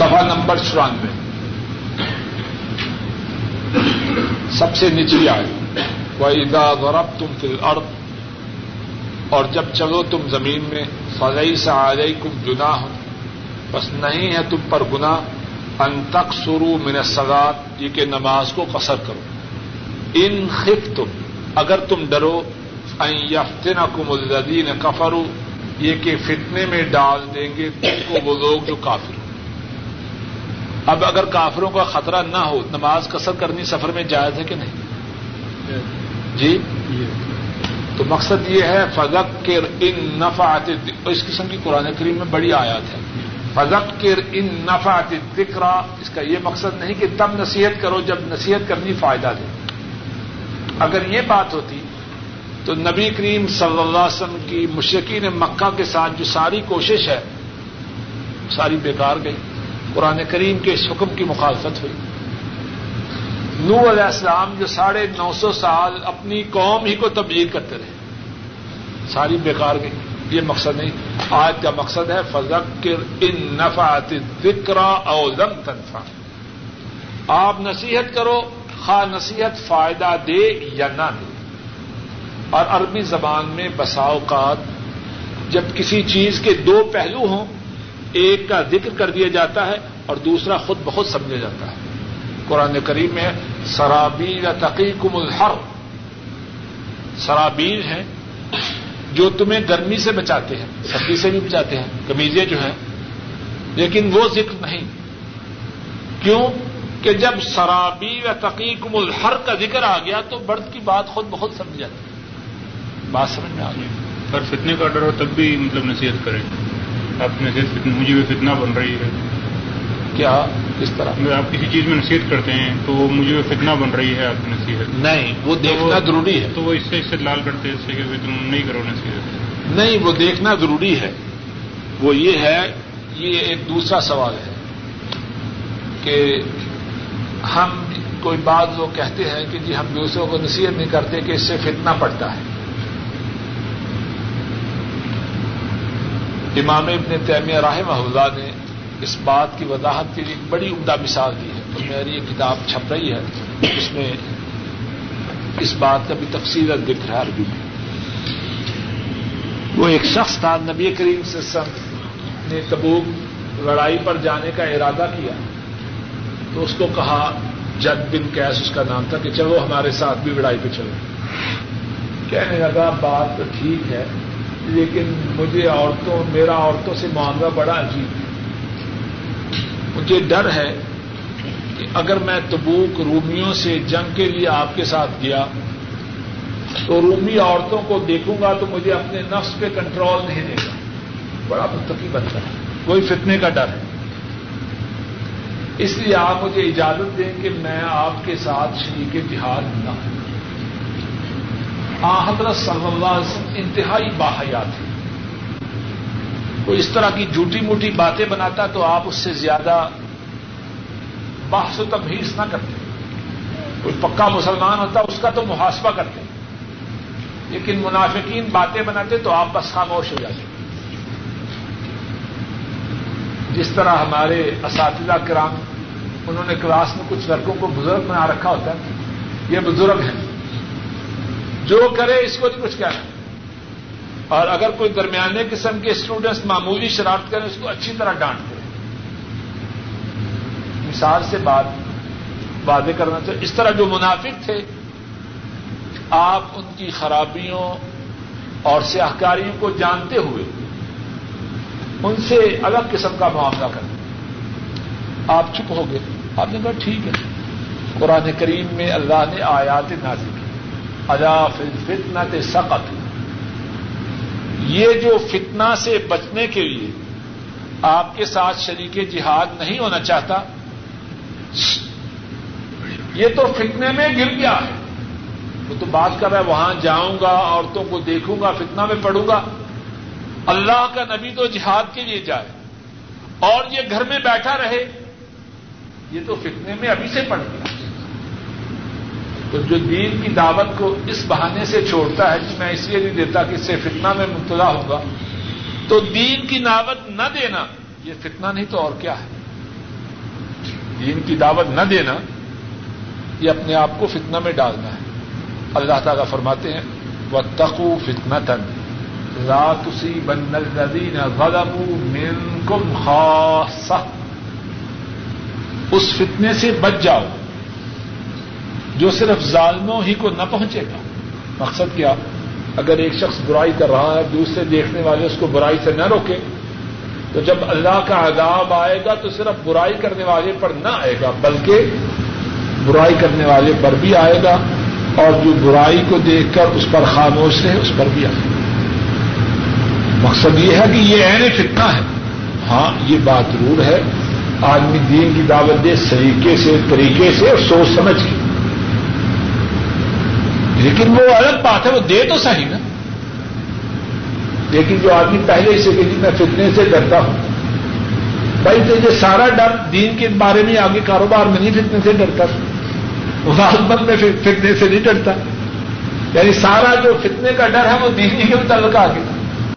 سفا نمبر چورانوے۔ سب سے نچلی آئے وہ ادا غرب تم فل اور جب چلو تم زمین میں فضائی سے آ کم جنا ہو بس نہیں ہے تم پر گنا ان تک سرو من سگات یہ کہ نماز کو قصر کرو۔ ان خف تم اگر تم ڈرو این یفتن کم الدین کفرو یہ کہ فتنے میں ڈال دیں گے تم کو وہ لوگ جو کافر اب اگر کافروں کا خطرہ نہ ہو، نماز کثر کرنی سفر میں جائز ہے کہ نہیں؟ جی؟ تو مقصد یہ ہے فضق کے ان نفعات اس قسم کی قرآن کریم میں بڑی آیات ہے فضق کے ان نفعات ذکرا اس کا یہ مقصد نہیں کہ تب نصیحت کرو جب نصیحت کرنی فائدہ دے۔ اگر یہ بات ہوتی، تو نبی کریم صلی اللہ علیہ وسلم کی مشرقین مکہ کے ساتھ جو ساری کوشش ہے، ساری بیکار گئی۔ قرآن کریم کے اس حکم کی مخالفت ہوئی۔ نو علیہ السلام جو ساڑھے نو سو سال اپنی قوم ہی کو تبدیل کرتے رہے۔ ساری بیکار گئی۔ یہ مقصد نہیں۔ آج کا مقصد ہے فضکر ان نفعت ذکرا او لم تنفع۔ آپ نصیحت کرو، خواہ نصیحت فائدہ دے یا نہ دے۔ اور عربی زبان میں بساؤقات جب کسی چیز کے دو پہلو ہوں ایک کا ذکر کر دیا جاتا ہے اور دوسرا خود بہت سمجھا جاتا ہے۔ قرآن کریم میں سرابیل تقیقم الحر۔ سرابیل ہیں جو تمہیں گرمی سے بچاتے ہیں، سردی سے بھی بچاتے ہیں، کمیزیں جو ہیں۔ لیکن وہ ذکر نہیں۔ کیوں؟ کہ جب سرابی و تقیقم الحر کا ذکر آ گیا تو برد کی بات خود بہت سمجھ جاتی۔ ہے بات سمجھ میں آ گئی۔ پر فتنے کا ڈر ہو تب بھی مطلب نصیحت کریں۔ آپ نصیحت مجھے بھی فتنا بن رہی ہے۔ کیا؟ کس طرح؟ اگر آپ کسی چیز میں نصیحت کرتے ہیں تو مجھے وہ فتنا بن رہی ہے آپ کی نصیحت نہیں وہ دیکھنا ضروری ہے۔ تو وہ اس سے اس سے لال کرتے ہیں اس سے کہ تم نہیں کرو نصیحت۔ نہیں وہ دیکھنا ضروری ہے۔ وہ یہ ہے یہ ایک دوسرا سوال ہے کہ ہم کوئی بات وہ کہتے ہیں کہ جی ہم دوسروں کو نصیحت نہیں کرتے کہ اس سے فتنا پڑتا ہے۔ امام ابن تیمیہ رحمہ اللہ نے اس بات کی وضاحت کے لیے ایک بڑی عمدہ مثال دی ہے۔ تو میری یہ کتاب چھپ رہی ہے۔ اس میں اس بات کا بھی تفصیل دکھ رہا ہے عربی میں۔ وہ ایک شخص تھا، نبی کریم سے نے تبوک لڑائی پر جانے کا ارادہ کیا۔ تو اس کو کہا، جد بن کیس اس کا نام تھا کہ چلو ہمارے ساتھ بھی لڑائی پہ چلو۔ کہنے لگا، بات تو ٹھیک ہے۔ لیکن مجھے عورتوں، میرا عورتوں سے معاملہ بڑا عجیب ہے۔ مجھے ڈر ہے کہ اگر میں تبوک رومیوں سے جنگ کے لیے آپ کے ساتھ گیا تو رومی عورتوں کو دیکھوں گا تو مجھے اپنے نفس پہ کنٹرول نہیں دے گا۔ بڑا متقی بنتا ہے۔ کوئی فتنے کا ڈر ہے۔ اس لیے آپ مجھے اجازت دیں کہ میں آپ کے ساتھ شریک جہاد نہ ہوں حضرت صلی اللہ علیہ وسلم انتہائی باحیات تھے کوئی اس طرح کی جھوٹی موٹی باتیں بناتا تو آپ اس سے زیادہ بحث و تبحیث نہ کرتے۔ کوئی پکا مسلمان ہوتا اس کا تو محاسبہ کرتے۔ لیکن منافقین باتیں بناتے تو آپ بس خاموش ہو جاتے۔ جس طرح ہمارے اساتذہ کرام، انہوں نے کلاس میں کچھ لڑکوں کو بزرگ بنا رکھا ہوتا ہے، یہ بزرگ ہیں۔ جو کرے اس کو نہیں کچھ کہنا اور اگر کوئی درمیانے قسم کے اسٹوڈنٹس معمولی شرارت کریں، اس کو اچھی طرح ڈانٹتے ہیں مثال سے بات، وعدے کرنا چاہیے اس طرح جو منافق تھے، آپ ان کی خرابیوں اور سیاہکاریوں کو جانتے ہوئے ان سے الگ قسم کا معاملہ کریں۔ آپ چپ ہو گئے، آپ نے کہا ٹھیک ہے۔ قرآن کریم میں اللہ نے آیات نازل کی۔ ادا فتنا سقت یہ جو فتنا سے بچنے کے لیے آپ کے ساتھ شریک جہاد نہیں ہونا چاہتا، یہ تو فتنے میں گر گیا ہے۔ وہ تو بات کر رہا ہے، وہاں جاؤں گا، عورتوں کو دیکھوں گا فتنا میں پڑوں گا۔ اللہ کا نبی تو جہاد کے لیے جائے، اور یہ گھر میں بیٹھا رہے، یہ تو فتنے میں ابھی سے پڑ گیا۔ تو جو دین کی دعوت کو اس بہانے سے چھوڑتا ہے کہ میں اس لیے نہیں دیتا کہ اس سے فتنہ میں مبتلا ہوگا۔ تو دین کی دعوت نہ دینا، یہ فتنہ نہیں تو اور کیا ہے؟ دین کی دعوت نہ دینا، یہ اپنے آپ کو فتنہ میں ڈالنا ہے۔ اللہ تعالیٰ فرماتے ہیں وہ تقو فتنا تن راتسی بن الدین غلم مین کم خاص اس فتنے سے بچ جاؤ۔ جو صرف ظالموں ہی کو نہ پہنچے گا۔ مقصد کیا؟ اگر ایک شخص برائی کر رہا ہے، دوسرے دیکھنے والے اس کو برائی سے نہ روکے، تو جب اللہ کا عذاب آئے گا، تو صرف برائی کرنے والے پر نہ آئے گا، بلکہ برائی کرنے والے پر بھی آئے گا اور جو برائی کو دیکھ کر اس پر خاموش رہے اس پر بھی آئے گا۔ مقصد یہ ہے کہ یہ عین فتنہ ہے۔ ہاں یہ بات ضرور ہے۔ آدمی دین کی دعوت دے سلیقے سے، طریقے سے اور سوچ سمجھ کے۔ لیکن وہ الگ بات ہے، وہ دے تو صحیح نا۔ لیکن جو آدمی پہلے سے کہ میں فتنے سے ڈرتا ہوں، بھائی تو یہ سارا ڈر دین کے بارے میں آگے کاروبار میں نہیں فتنے سے ڈرتا۔ ملازمت میں فتنے سے نہیں ڈرتا۔ یعنی سارا جو فتنے کا ڈر ہے، وہ دین کے متعلق آگے۔